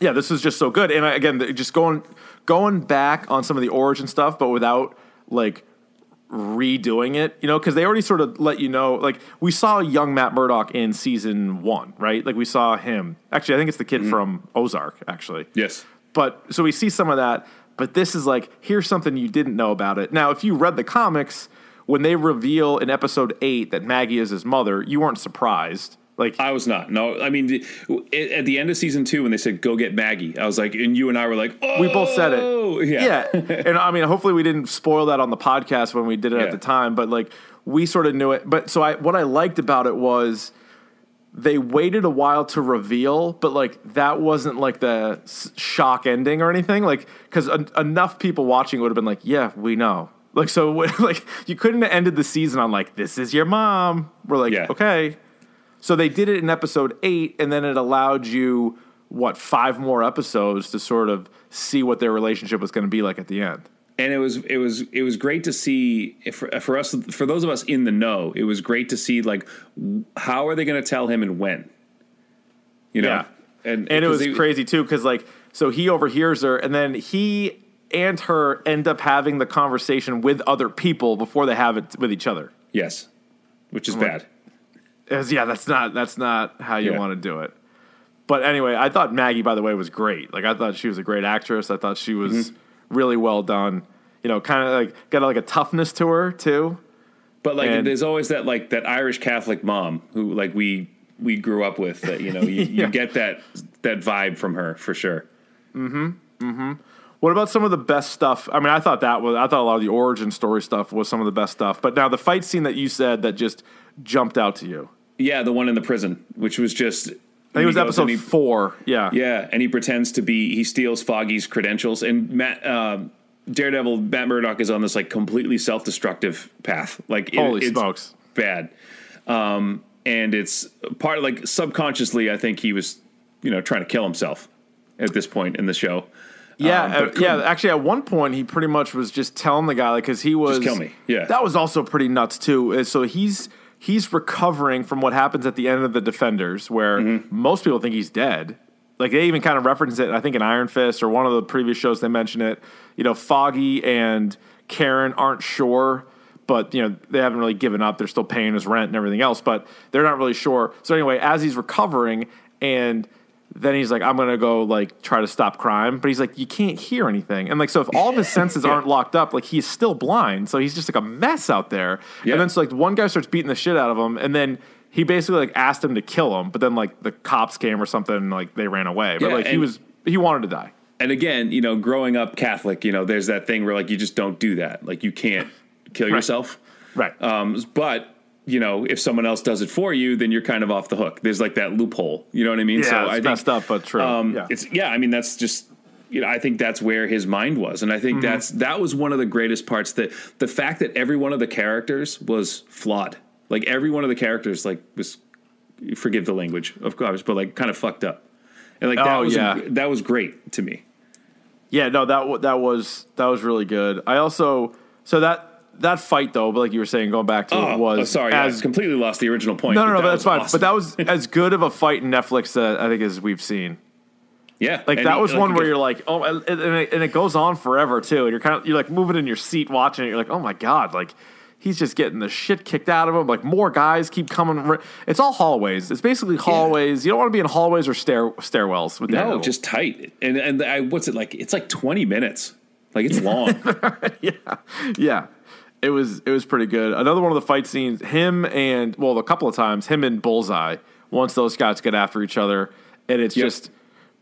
Yeah, this is just so good. And I- again, just going going back on some of the origin stuff, but without like redoing it, you know, because they already sort of let you know. Like we saw young Matt Murdock in season one, right? Like we saw him. Actually, I think it's the kid mm-hmm. from Ozark. Actually, yes. but so we see some of that. But this is like here's something you didn't know about it. Now, if you read the comics, when they reveal in episode eight that Maggie is his mother, you weren't surprised. Like I was not. No, I mean, the- at the end of season two, when they said "Go get Maggie," I was like, and you and I were like, "Oh, we both said it. Oh, yeah, yeah. and I mean, hopefully we didn't spoil that on the podcast when we did it Yeah. at the time, but like we sort of knew it. But so I, what I liked about it was they waited a while to reveal, but like that wasn't like the s- shock ending or anything. Like because en- enough people watching would have been like, yeah, we know. Like so, like you couldn't have ended the season on like this is your mom. We're like, Yeah. okay. So they did it in episode eight, and then it allowed you what five more episodes to sort of see what their relationship was going to be like at the end. and it was it was it was great to see for, for us for those of us in the know. It was great to see like how are they going to tell him and when, you know, Yeah. and And it was crazy too, because like so he overhears her, and then he and her end up having the conversation with other people before they have it with each other. Yes, which is like- bad. As, yeah, that's not that's not how you Yeah. want to do it. But anyway, I thought Maggie, by the way, was great. Like I thought she was a great actress. I thought she was Mm-hmm. really well done. You know, kind of like got like a toughness to her too. But like, And- there's always that like that Irish Catholic mom who like we we grew up with. That you know you, Yeah. you get that that vibe from her for sure. Mm-hmm. Mm-hmm. What about some of the best stuff? I mean, I thought that was I thought a lot of the origin story stuff was some of the best stuff. But now the fight scene that you said that just jumped out to you. Yeah, the one in the prison, which was just. I think it was episode four. Yeah. Yeah, and he pretends to be. He steals Foggy's credentials, and Matt um, Daredevil Matt Murdock is on this like completely self destructive path. Like it- Holy it's smokes. bad. Um, and it's part of like subconsciously, I think he was you know trying to kill himself at this point in the show. Yeah, Um, uh, yeah. Actually, at one point, he pretty much was just telling the guy, like, because he was kill me. Yeah. that was also pretty nuts too. Uh, So he's he's recovering from what happens at the end of the Defenders, where Mm-hmm. most people think he's dead. Like they even kind of reference it. I think in Iron Fist or one of the previous shows they mention it. You know, Foggy and Karen aren't sure, but you know they haven't really given up. They're still paying his rent and everything else, but they're not really sure. So anyway, as he's recovering and then he's like, I'm gonna go like try to stop crime, but he's like, you can't hear anything, and like so if all of his senses aren't locked up, like he's still blind, so he's just like a mess out there. Yeah. And then so like one guy starts beating the shit out of him, and then he basically like asked him to kill him, but then like the cops came or something, and like they ran away. But Yeah, like he was he wanted to die. and again, you know, growing up Catholic, you know, there's that thing where like you just don't do that. Like you can't kill yourself. Right. Um, but you know, if someone else does it for you, then you're kind of off the hook. There's like that loophole. You know what I mean? yeah, it's messed up, but true. Um, yeah. It's yeah. I mean, that's just you know. I think that's where his mind was, and I think Mm-hmm. that's that was one of the greatest parts. That the fact that every one of the characters was flawed. Like every one of the characters, like was forgive the language, of course, but like kind of fucked up. And like that Oh, was yeah. that was great to me. Yeah, no, that that was that was really good. I also so that that fight though, but like you were saying, going back to Oh, it was oh, sorry, I as completely lost the original point. no, no, no, but that's fine. awesome. But that was as good of a fight in Netflix that I think as we've seen. yeah, Like that he- was like, one where you're like, oh, and and it, and it goes on forever too. And you're kind of you're like moving in your seat watching it. You're like, oh my god, like he's just getting the shit kicked out of him. Like more guys keep coming. It's all hallways. It's basically hallways. You don't want to be in hallways or stair stairwells with no, Daredevil. just tight. And and I, what's it like? It's like 20 minutes. Like it's long. Yeah, yeah. It was it was pretty good. Another one of the fight scenes, him and well, a couple of times, him and Bullseye. Once those guys get after each other, and it's Yep. just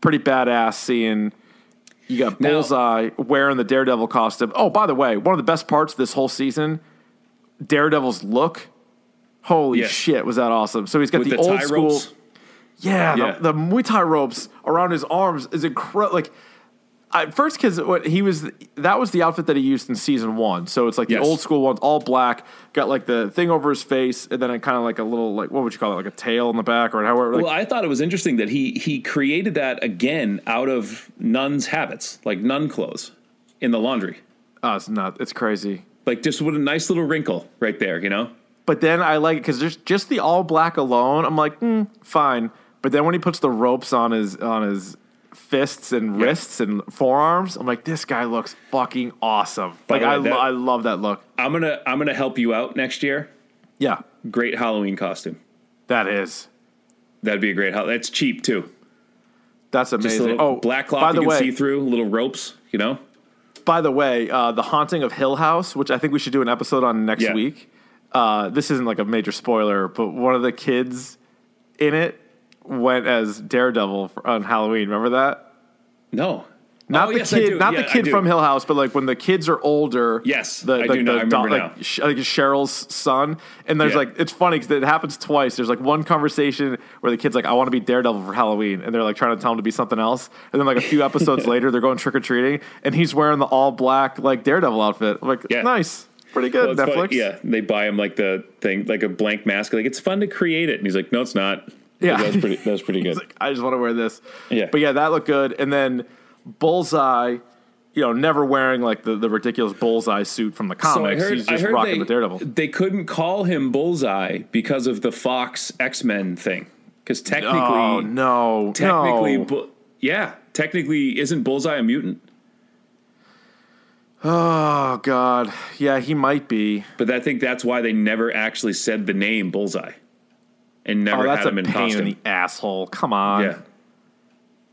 pretty badass seeing. You got Now- Bullseye wearing the Daredevil costume. Oh, by the way, one of the best parts of this whole season, Daredevil's look. Holy shit, was that awesome! So he's got the, the old school. ropes? Yeah, Yeah. The, the Muay Thai ropes around his arms is incredible. Like first, because what he was that was the outfit that he used in season one. So it's like the old school ones, all black, got like the thing over his face, and then it kind of like a little like what would you call it, like a tail in the back or however. Like, Well, I thought it was interesting that he he created that again out of nuns' habits, like nun clothes in the laundry. oh, it's not. It's crazy. Like just with a nice little wrinkle right there, you know? But then I like it because just just the all black alone. I'm like, mm, fine. But then when he puts the ropes on his on his fists and Yeah. wrists and forearms, I'm like, this guy looks fucking awesome. By Like way, I, that- lo- I love that look. I'm gonna I'm gonna help you out next year. Yeah, Great Halloween costume. that is. That'd be a great. That's cheap too. That's Just a amazing. Oh, black cloth by the you can way, see through, little ropes, you know? By the way, uh, the haunting of Hill House, which I think we should do an episode on next Yeah. week. Uh, this isn't like a major spoiler, but one of the kids in it went as Daredevil for, on Halloween. Remember that? No. Not Oh, the yes, kid, not Yeah, the kid from Hill House, but like when the kids are older. Yes, the, I the, do know. the I remember like, now. Like Cheryl's son, and there's Yeah. like it's funny because it happens twice. There's like one conversation where the kid's like, "I want to be Daredevil for Halloween," and they're like trying to tell him to be something else, and then like a few episodes later, they're going trick or treating, and he's wearing the all black like Daredevil outfit. I'm like, Yeah. nice, pretty good. Well, Netflix, funny- Yeah, they buy him like the thing, like a blank mask. Like it's fun to create it, and he's like, "No, it's not." Yeah. that was pretty. That was pretty good. I just want to wear this. Yeah. But yeah, that looked good. And then Bullseye, you know, never wearing like the, the ridiculous Bullseye suit from the comics. He's just rocking they, the Daredevil. They couldn't call him Bullseye because of the Fox X Men thing. Because technically, Oh no! technically, no. Bu- yeah, technically, isn't Bullseye a mutant? oh god, yeah, he might be. But I think that's why they never actually said the name Bullseye, and Oh, that's had a him in pain costume. in the asshole. Come on. yeah,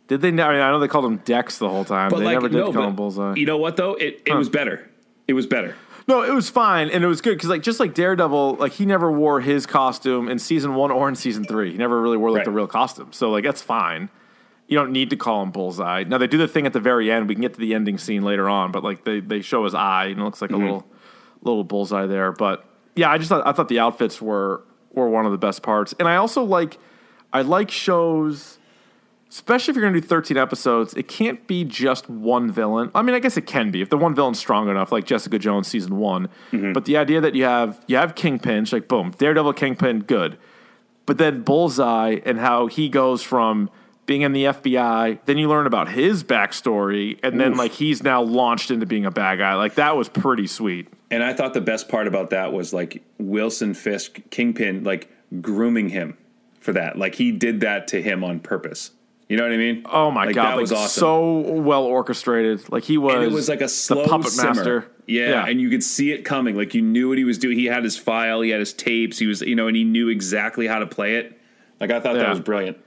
Did they? ne- I, mean, I know they called him Dex the whole time. but they like never did no, call but him Bullseye. You know what though? It it was better. It was better. No, it was fine and it was good because like just like Daredevil, like he never wore his costume in season one or in season three. He never really wore like Right. the real costume. So like that's fine. You don't need to call him Bullseye. Now they do the thing at the very end. We can get to the ending scene later on, but like they, they show his eye and it looks like Mm-hmm. a little little bullseye there. But yeah, I just thought I thought the outfits were were one of the best parts. And I also like I like shows especially if you're going to do 13 episodes, it can't be just one villain. I mean, I guess it can be if the one villain's strong enough, like Jessica Jones season one. Mm-hmm. But the idea that you have you have Kingpin, like boom, Daredevil, Kingpin, good. But then Bullseye and how he goes from being in the FBI, then you learn about his backstory, and then like he's now launched into being a bad guy. Like that was pretty sweet. And I thought the best part about that was like Wilson Fisk, Kingpin, like grooming him for that. Like he did that to him on purpose. You know what I mean? Oh my Like, god, that like was awesome. so well orchestrated. Like he was, and it was like a slow the puppet simmer. master. Yeah, and you could see it coming. Like you knew what he was doing. He had his file, he had his tapes. He was, you know, and he knew exactly how to play it. Like I thought Yeah. that was brilliant.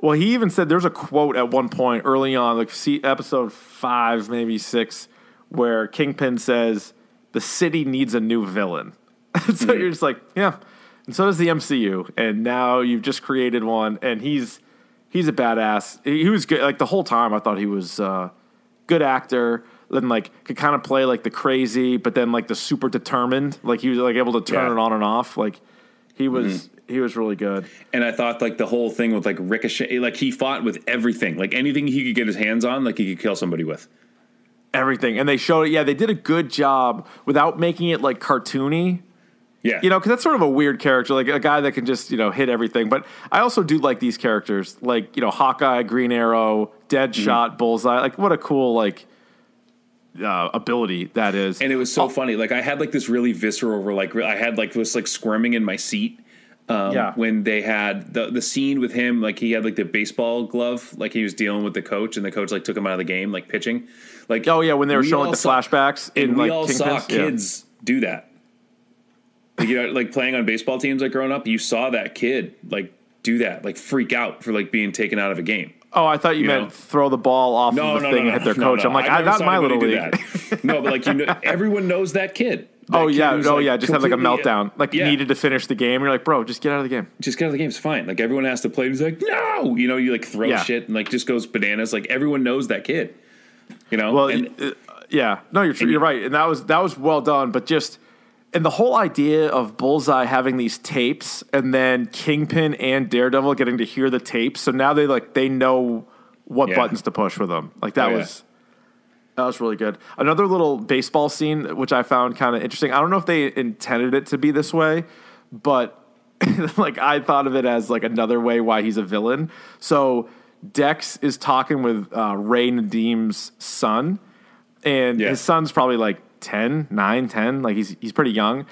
Well, he even said there's a quote at one point early on, like see episode five, maybe six, where Kingpin says, "The city needs a new villain." so you're just like, yeah, and so does the MCU, and now you've just created one, and he's he's a badass. He, he was good. Like the whole time, I thought he was uh, good actor. Then like could kind of play like the crazy, but then like the super determined. Like he was like able to turn Yeah. it on and off. Like he was he was really good. And I thought like the whole thing with like Ricochet, like he fought with everything, like anything he could get his hands on, like he could kill somebody with. Everything and they showed it yeah they did a good job without making it like cartoony Yeah, you know because that's sort of a weird character like a guy that can just you know hit everything but i also do like these characters like you know hawkeye green arrow deadshot bullseye like what a cool like uh, ability that is and it was so funny. Like I had like this really visceral, like I had like this like squirming in my seat. Um, Yeah. When they had the the scene with him, like he had like the baseball glove, like he was dealing with the coach, and the coach like took him out of the game, like pitching. Like oh yeah when they were we showing all the saw- flashbacks in we like all saw Kingpins. Yeah. kids do that. Like, you know, like playing on baseball teams, like growing up, you saw that kid like do that, like freak out for like being taken out of a game. oh i thought you, you meant know? throw the ball off No, of the no, thing no, and hit their coach i'm like I I, never my little league that. no, but like you know, everyone knows that kid. That oh kid yeah oh like, yeah just have like a uh, meltdown like Yeah. needed to finish the game you're like bro just get out of the game just get out of the game. It's fine. Like everyone has to play. He's like, no, you know, you like throw Yeah. shit and like just goes bananas. Like everyone knows that kid. You know, Well, and, uh, yeah, no, you're You're right, and that was that was well done. But just and the whole idea of Bullseye having these tapes, and then Kingpin and Daredevil getting to hear the tapes, so now they like they know what Yeah. buttons to push with them. Like that Oh, yeah. was that was really good. Another little baseball scene which I found kind of interesting. I don't know if they intended it to be this way, but like I thought of it as like another way why he's a villain. So Dex is talking with uh, Ray Nadeem's son, and Yeah. his son's probably like 10, 9, 10. Like he's he's pretty young,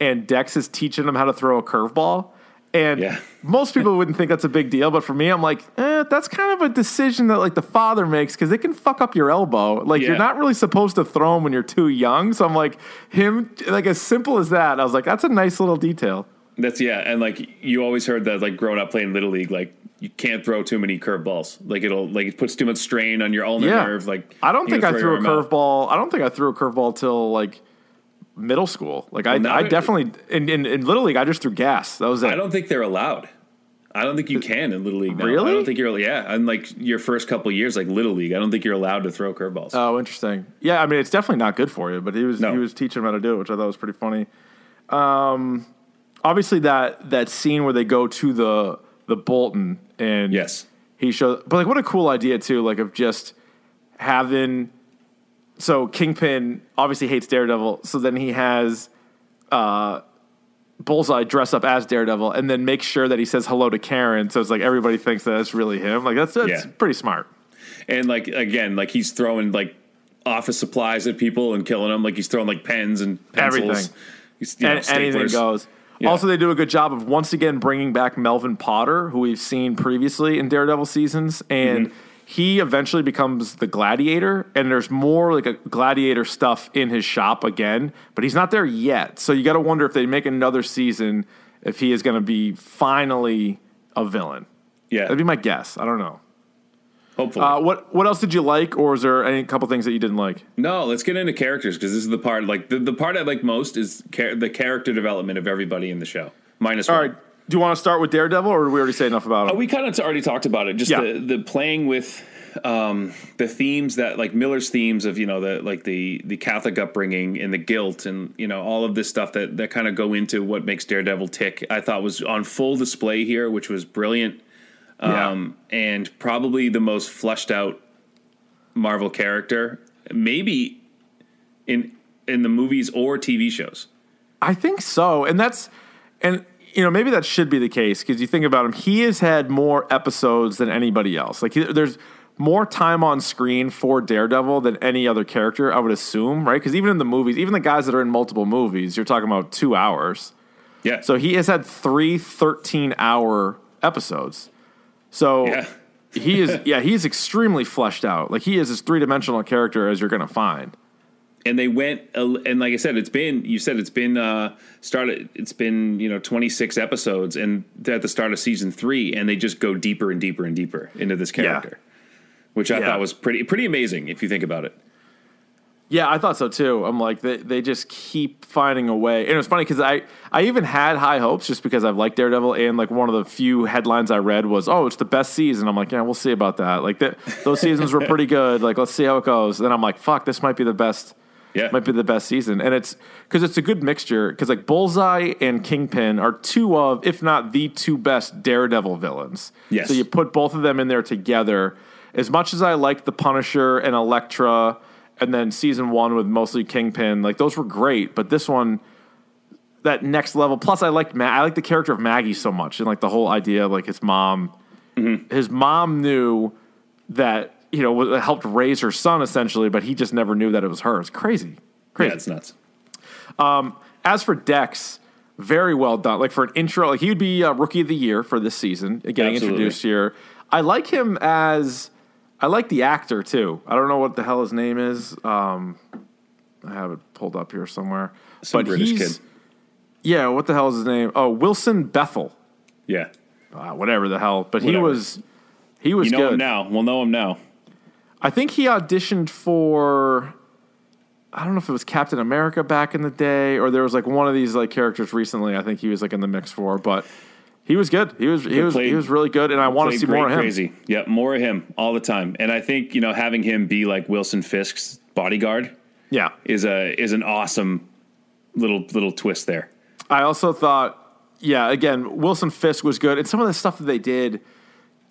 and Dex is teaching him how to throw a curveball. And Yeah. most people wouldn't think that's a big deal, but for me, I'm like, eh, that's kind of a decision that like the father makes because it can fuck up your elbow. Like you're not really supposed to throw him when you're too young. So I'm like, him, like as simple as that. I was like, that's a nice little detail. That's yeah. And like you always heard that like growing up playing little league, like you can't throw too many curveballs. Like it'll like it puts too much strain on your ulnar Yeah. nerve. Like I don't think I threw a your arm out. curveball. I don't think I threw a curveball till like middle school. Like I, I definitely in, in in little league I just threw gas. That was it. I don't think they're allowed. I don't think you can in little league. Now. Really? I don't think you're. Yeah, and like your first couple years, like little league, I don't think you're allowed to throw curveballs. Oh, interesting. Yeah, I mean it's definitely not good for you, but he was No. he was teaching him how to do it, which I thought was pretty funny. Um, obviously that that scene where they go to the the Bolton and yes. he shows, but like what a cool idea too, like of just having. So Kingpin obviously hates Daredevil, so then he has uh, Bullseye dress up as Daredevil, and then make sure that he says hello to Karen, so it's like everybody thinks that it's really him. Like that's that's Yeah. pretty smart. And like again, like he's throwing like office supplies at people and killing them. Like he's throwing like pens and pencils. Everything. He's, you know, and anything goes. Yeah. Also, they do a good job of once again bringing back Melvin Potter, who we've seen previously in Daredevil seasons, and Mm-hmm. he eventually becomes the Gladiator. And there's more like a Gladiator stuff in his shop again, but he's not there yet. So you got to wonder if they make another season, if he is going to be finally a villain. Yeah, That'd be my guess. I don't know. Hopefully. Uh, what What else did you like, or is there any couple things that you didn't like? no, let's get into characters because this is the part. Like the, the part I like most is char- the character development of everybody in the show. Minus All one. right. Do you want to start with Daredevil, or did we already say enough about him? Uh, we kind of already talked about it. Just Yeah. the, the playing with um, the themes that like Miller's themes of you know the like the the Catholic upbringing and the guilt and you know all of this stuff that that kind of go into what makes Daredevil tick. I thought was on full display here, which was brilliant. Yeah. Um, and probably the most fleshed out Marvel character, maybe in in the movies or TV shows. I think so, and that's and you know maybe that should be the case because you think about him, he has had more episodes than anybody else. Like he, there's more time on screen for Daredevil than any other character, I would assume, right? Because even in the movies, even the guys that are in multiple movies, you're talking about two hours. Yeah. So he has had three 13 hour episodes. So yeah. he is, yeah, he's extremely fleshed out. Like he is as three dimensional a character as you're going to find. and they went and like I said, it's been you said it's been uh started it's been you know twenty six episodes and they're at the start of season three and they just go deeper and deeper and deeper into this character, which I Yeah. thought was pretty pretty amazing if you think about it. Yeah, I thought so too. I'm like they they just keep finding a way, and it was funny because I I even had high hopes just because I've liked Daredevil, and like one of the few headlines I read was, "Oh, it's the best season." I'm like, yeah, we'll see about that. Like that, those seasons were pretty good. Like let's see how it goes. then I'm like, fuck, this might be the best. Yeah, Might be the best season, and it's because it's a good mixture. Because like Bullseye and Kingpin are two of, if not the two best Daredevil villains. Yes. So you put both of them in there together. As much as I liked the Punisher and Elektra, and then season one with mostly Kingpin, like those were great. But this one, that next level. Plus, I liked Ma- I like the character of Maggie so much, and like the whole idea like his mom. His mom knew that you know helped raise her son essentially, but he just never knew that it was her. It's crazy, crazy. yeah, it's nuts. As for Dex, very well done. Like for an intro, like he would be uh, rookie of the year for this season, getting Absolutely. introduced here. I like him as I like the actor too. I don't know what the hell his name is. Um, I have it pulled up here somewhere. Some but British he's, kid. Yeah, what the hell is his name? Oh, Wilson Bethel. Yeah, Uh, whatever the hell. But he was he was you know good. him now. We'll know him now. I think he auditioned for I don't know if it was Captain America back in the day or there was like one of these like characters recently I think he was like in the mix for, but he was good. He was he was played- he was really good and I want to see great more of him. Crazy. Yep, more of him all the time. And I think you know having him be like Wilson Fisk's bodyguard Yeah. is a is an awesome little little twist there. I also thought yeah, again, Wilson Fisk was good and some of the stuff that they did,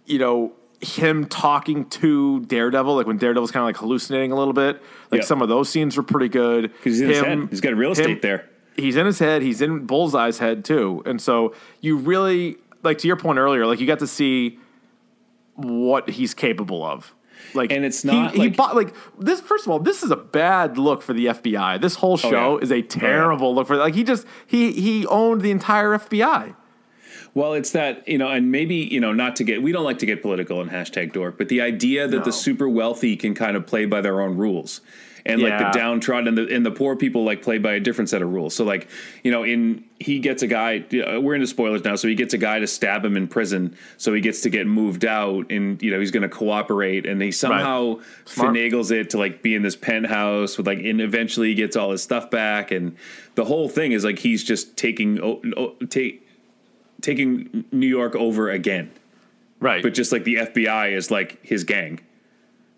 you know, him talking to Daredevil, like when Daredevil's kind of like hallucinating a little bit, like Yeah. some of those scenes were pretty good. Because he's in his Him- head. He's got real estate him- there. He's in his head, he's in Bullseye's head too. And so you really like to your point earlier, like you got to see what he's capable of. Like And it's not he, like- bought like this first of all, this is a bad look for the FBI. This whole oh, show Oh, yeah. is a oh, terrible look for like he just he he owned the entire FBI. Well, it's that, you know, and maybe, you know, not to get, we don't like to get political in hashtag dork, but the idea that No. the super wealthy can kind of play by their own rules. And like the downtrodden and the and the poor people like play by a different set of rules. So like you know, in he gets a guy. We're into spoilers now, so he gets a guy to stab him in prison, so he gets to get moved out, and you know he's going to cooperate, and he somehow Smart. finagles it to like be in this penthouse with like, and eventually he gets all his stuff back, and the whole thing is like he's just taking take taking New York over again Right. but just like the FBI is like his gang,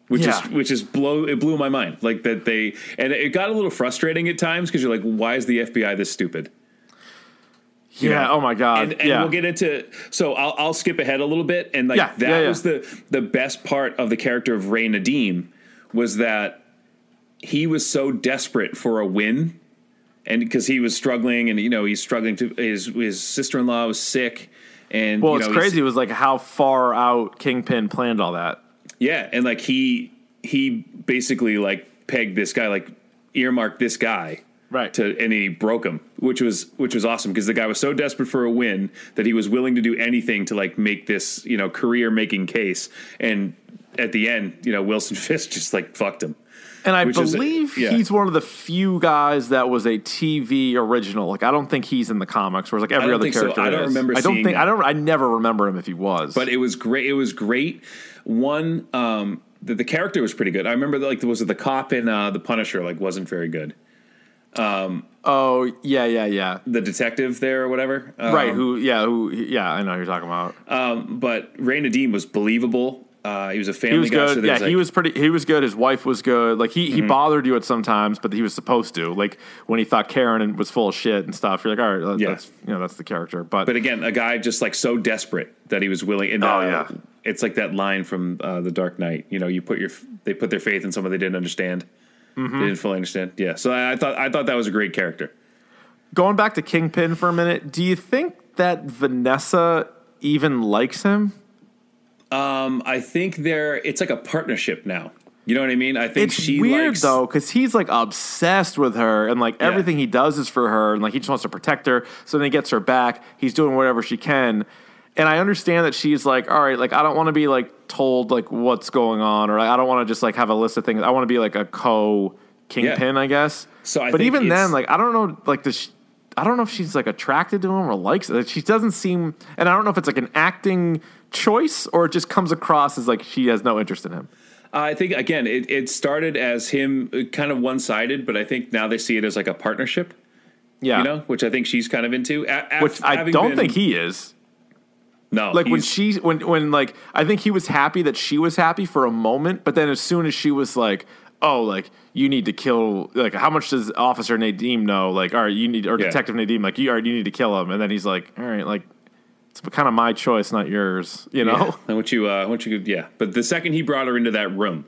which Yeah. is which is blow it blew my mind. Like that they and it got a little frustrating at times because you're like, why is the FBI this stupid? yeah. Oh my god. And, and yeah. we'll get into so I'll, I'll skip ahead a little bit and like Yeah, that was the the best part of the character of Ray Nadeem was that he was so desperate for a win and because he was struggling and you know he's struggling to his his sister-in-law was sick and well, you it's know, he's- crazy. It was like how far out Kingpin planned all that. Yeah, and like he he basically like pegged this guy, like earmarked this guy, Right. To and he broke him, which was which was awesome because the guy was so desperate for a win that he was willing to do anything to like make this you know career making case. And at the end, you know, Wilson Fisk just like fucked him. And I Which is- believe yeah. he's one of the few guys that was a TV original. Like I don't think he's in the comics, whereas like every other think so. character. I don't is. remember I don't seeing think. that. I don't. I never remember him if he was. But it was great. It was great. One, um, the, the character was pretty good. I remember that, like was it the cop in uh, the Punisher like wasn't very good. Um, oh yeah, yeah, yeah. The detective there or whatever, Um, right. Who? Yeah. Who? Yeah. I know who you're talking about. Um, but Ray Dean was believable. Uh, he was a family he was guy. good. so yeah, was, like- he was pretty. He was good. His wife was good. Like he, he Mm-hmm. bothered you at sometimes, but he was supposed to. Like when he thought Karen and was full of shit and stuff. You're like, all right, Yeah. that's you know that's the character. But, But again, a guy just like so desperate that he was willing. And, Oh, uh, yeah. it's like that line from uh, The Dark Knight. You know, you put your they put their faith in someone they didn't understand. Mm-hmm. They didn't fully understand. Yeah. So I, I thought I thought that was a great character. going back to Kingpin for a minute, do you think that Vanessa even likes him? Um, I think they're it's like a partnership now. You know what I mean? I think It's she weird likes, though, because he's like obsessed with her, and like Yeah. everything he does is for her, and like he just wants to protect her. So then he gets her back. He's doing whatever she can, and I understand that she's like, all right, like I don't want to be like told like what's going on, or I don't want to just like have a list of things. I want to be like a co kingpin, I guess. So I but even then, like I don't know, like does she, I don't know if she's like attracted to him or likes it. She doesn't seem, and I don't know if it's like an acting choice or it just comes across as like she has no interest in him. I think again, it, it started as him uh, kind of one sided, but I think now they see it as like a partnership. Yeah, You know, which I think she's kind of into. A- which I don't been- think he is. No, like when she when when like I think he was happy that she was happy for a moment, but then as soon as she was like, "Oh, like you need to kill," like how much does Officer Nadeem know? Like, all right, you need or Yeah. Detective Nadeem, like you, all right, you need to kill him, and then he's like, "All right, like it's kind of my choice, not yours," you know? Yeah. And what you, uh, what you could, yeah. But the second he brought her into that room,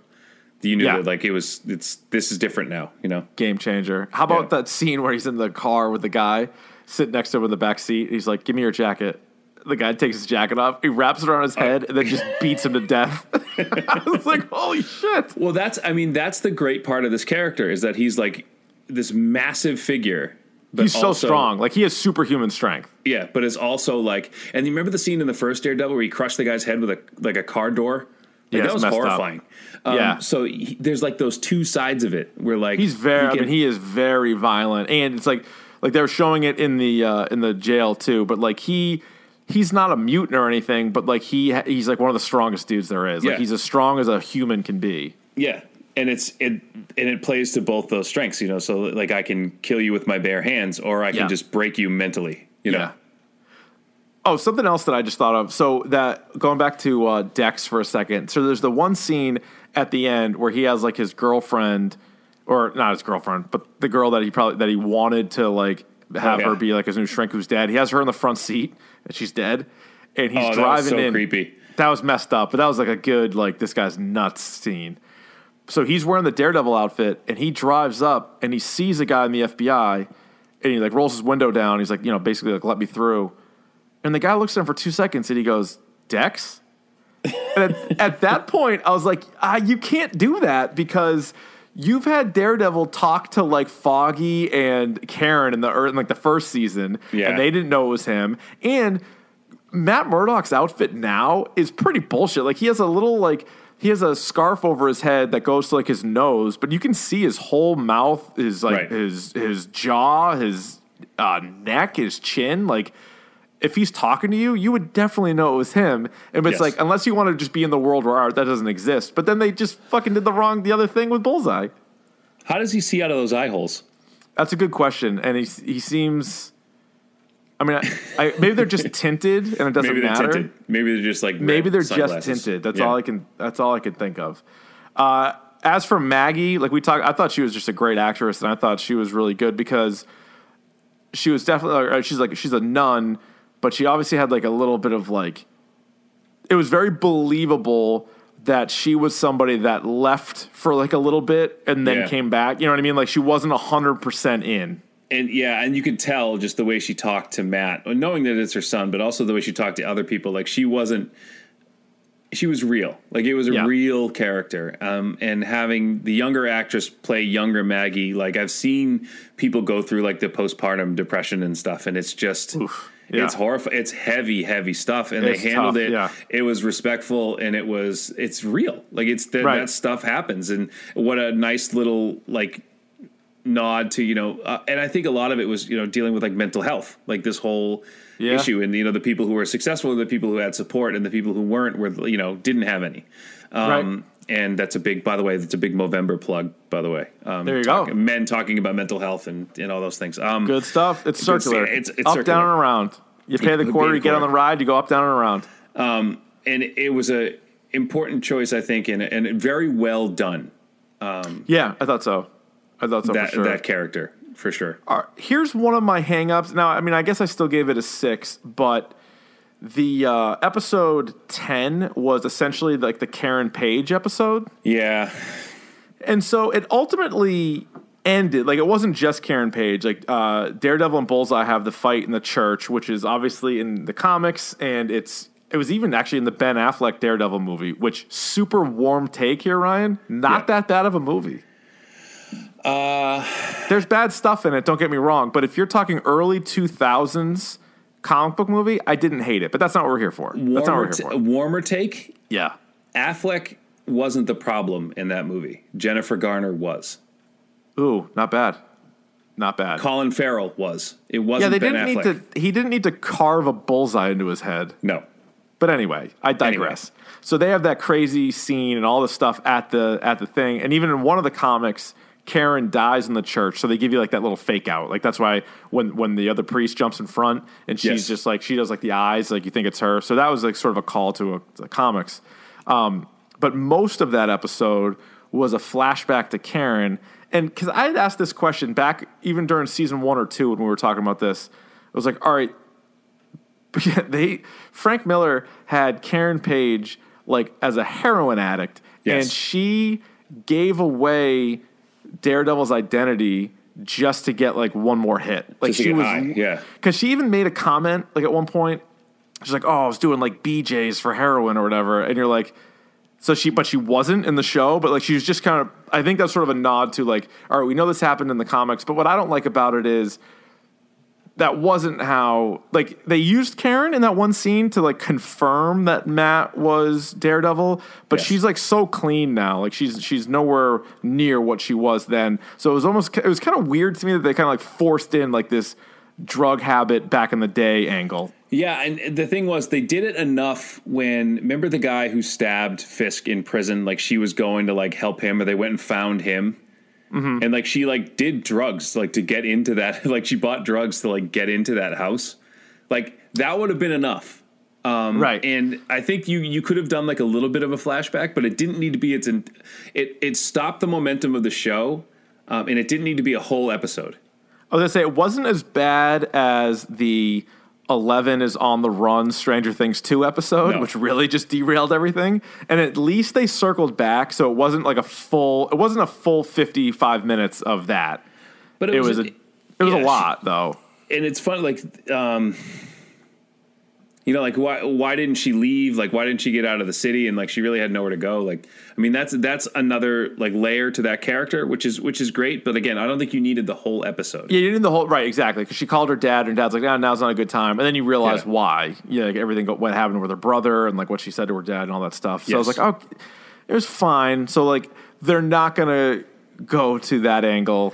you knew Yeah. that like it was, it's this is different now. You know, Game changer. How about Yeah. that scene where he's in the car with the guy sitting next to him in the back seat? He's like, "Give me your jacket." The guy takes his jacket off. He wraps it around his head and then just beats him to death. I was like, "Holy shit!" well, that's, I mean, that's the great part of this character is that he's like this massive figure. But He's so strong. Like he has superhuman strength. Yeah, but it's also like, and you remember the scene in the first Daredevil where he crushed the guy's head with a like a car door? Like, Yeah, that was horrifying. Um, Yeah. So he, there's like those two sides of it where like He's very. he I mean, he is very violent, and it's like like they were showing it in the uh, in the jail too. But like he he's not a mutant or anything, but like he he's like one of the strongest dudes there is. Like Yeah. he's as strong as a human can be. Yeah, and it's it and it plays to both those strengths, you know. So like I can kill you with my bare hands, or I can Yeah. just break you mentally, you know. Yeah. Oh, something else that I just thought of. So that going back to uh, Dex for a second. So there's the one scene at the end where he has like his girlfriend, or not his girlfriend, but the girl that he probably that he wanted to like have Oh, yeah. her be like his new shrink who's dead. He has her in the front seat and she's dead, and he's Oh, that was driving so in. creepy. That was messed up, but that was like a good like this guy's nuts scene. So he's wearing the Daredevil outfit and he drives up and he sees a guy in the FBI and he like rolls his window down. He's like, you know, basically like let me through. And the guy looks at him for two seconds and he goes, Dex? and at, at that point, I was like, ah, you can't do that because you've had Daredevil talk to like Foggy and Karen in the in like the first season, Yeah. and they didn't know it was him. And Matt Murdock's outfit now is pretty bullshit. Like he has a little like he has a scarf over his head that goes to like his nose, but you can see his whole mouth, his like Right. his his jaw, his uh, neck, his chin. Like if he's talking to you, you would definitely know it was him. And it's Yes. like unless you want to just be in the world where art that doesn't exist. But then they just fucking did the wrong the other thing with Bullseye. How does he see out of those eye holes? That's a good question, and he he seems. I mean, I, I, maybe they're just tinted, and it doesn't Maybe matter. tinted. Maybe they're just like Maybe they're sunglasses. just tinted. That's Yeah. all I can. That's all I can think of. Uh, as for Maggie, like we talked, I thought she was just a great actress, and I thought she was really good because she was definitely. uh, She's like she's a nun, but she obviously had like a little bit of like. It was very believable that she was somebody that left for like a little bit and then Yeah. came back. You know what I mean? Like she wasn't hundred percent in. And yeah, and you could tell just the way she talked to Matt, knowing that it's her son, but also the way she talked to other people. Like she wasn't, she was real. Like it was a Yeah. real character. Um, and having the younger actress play younger Maggie, like I've seen people go through like the postpartum depression and stuff, and it's just. Yeah. It's horrifying. It's heavy, heavy stuff, and It's they handled tough, it. yeah. It was respectful, and it was. It's real. Like it's Right. that stuff happens, and what a nice little like nod to you know uh, and i think a lot of it was you know dealing with like mental health like this whole Yeah. issue and you know the people who were successful the people who had support and the people who weren't were you know didn't have any um Right. and that's a big by the way that's a big movember plug by the way um There you talk- go. men talking about mental health and and all those things um Good stuff. It's circular. It's- it's up, circular. down, and around. You pay the quarter, you get on the ride, you go up, down, and around. and it was a important choice i think and and very well done Yeah, I thought so. I thought so that for sure. that character for sure right, here's one of my hangups. Now, I mean, I guess I still gave it a six, but the uh, episode 10 was essentially like the Karen Page episode. yeah And so it ultimately ended. Like, it wasn't just Karen Page. Like, uh, Daredevil and Bullseye have the fight in the church, which is obviously in the comics, and it's. It was even actually in the Ben Affleck Daredevil movie, which super warm take here, Ryan. Not Yeah. that bad of a movie. Uh, there's bad stuff in it. Don't get me wrong, but if you're talking early 2000s comic book movie, I didn't hate it. But that's not what we're here for. that's not what warmer, we're here for. warmer take Yeah. Affleck wasn't the problem in that movie. Jennifer Garner was. Ooh, not bad. Not bad. Colin Farrell was. It wasn't yeah, they Ben didn't Affleck. need to. He didn't need to carve a bullseye into his head. no. But anyway, I digress. So they have that crazy scene and all the stuff at the at the thing, and even in one of the comics, Karen dies in the church. So they give you like that little fake out. Like that's why when when the other priest jumps in front and she's Yes. just like she does like the eyes, like you think it's her. So that was like sort of a call to a, the comics. Um, but most of that episode was a flashback to Karen, and because I had asked this question back even during season one or two when we were talking about this, it was like, all right, they Frank Miller had Karen Page like as a heroin addict, Yes. and she gave away Daredevil's identity just to get like one more hit. Like Just she was, high, yeah. because she even made a comment like at one point, she's like, "Oh, I was doing like BJ's for heroin or whatever," and you're like. So she, but she wasn't in the show, but like she was just kind of. I think that's sort of a nod to like, all right, we know this happened in the comics, but what I don't like about it is that wasn't how like they used Karen in that one scene to like confirm that Matt was Daredevil, but Yes. she's like so clean now. Like she's she's nowhere near what she was then. So it was almost it was kind of weird to me that they kind of like forced in like this drug habit back in the day angle. Yeah, and the thing was, they did it enough when remember the guy who stabbed Fisk in prison? Like she was going to like help him, or they went and found him, Mm-hmm. and like she like did drugs like to get into that. Like she bought drugs to like get into that house. Like that would have been enough. Um, right. And I think you you could have done like a little bit of a flashback, but it didn't need to be its. In, it it stopped the momentum of the show, um, and it didn't need to be a whole episode. I was gonna say it wasn't as bad as the Eleven is on the run Stranger Things two episode, No. which really just derailed everything. And at least they circled back, so it wasn't like a full. It wasn't a full fifty five minutes of that. But It was a. It was yeah, a lot though. and it's fun like um you know like why why didn't she leave like why didn't she get out of the city and like she really had nowhere to go like i mean that's that's another like layer to that character which is which is great but again i don't think you needed the whole episode Yeah, you did the whole right exactly because she called her dad, and dad's like, "No, now's not a good time." And then you realize Yeah. why. Yeah, like everything what happened with her brother, and like what she said to her dad, and all that stuff. So I was like, "Oh, It was fine. So like they're not gonna go to that angle.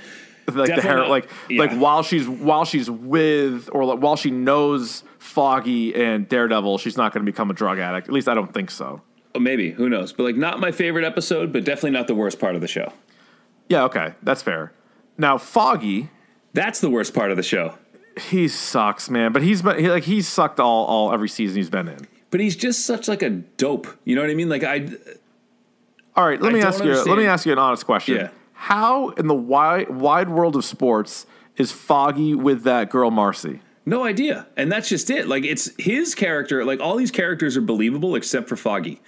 Like the hair, like Yeah. like while she's while she's with or like while she knows Foggy and Daredevil, she's not going to become a drug addict. At least I don't think so. Oh, maybe who knows? But like, not my favorite episode, but definitely not the worst part of the show. Yeah, okay, that's fair. Now Foggy, That's the worst part of the show. he sucks, man. But he's been he, like he's sucked all all every season he's been in. But he's just such like a dope. You know what I mean? Like I, All right, let I me ask you. Let me ask you an honest question. Yeah. How in the wide wide world of sports is Foggy with that girl Marci? No idea. And that's just it. Like it's his character. Like all these characters are believable except for Foggy.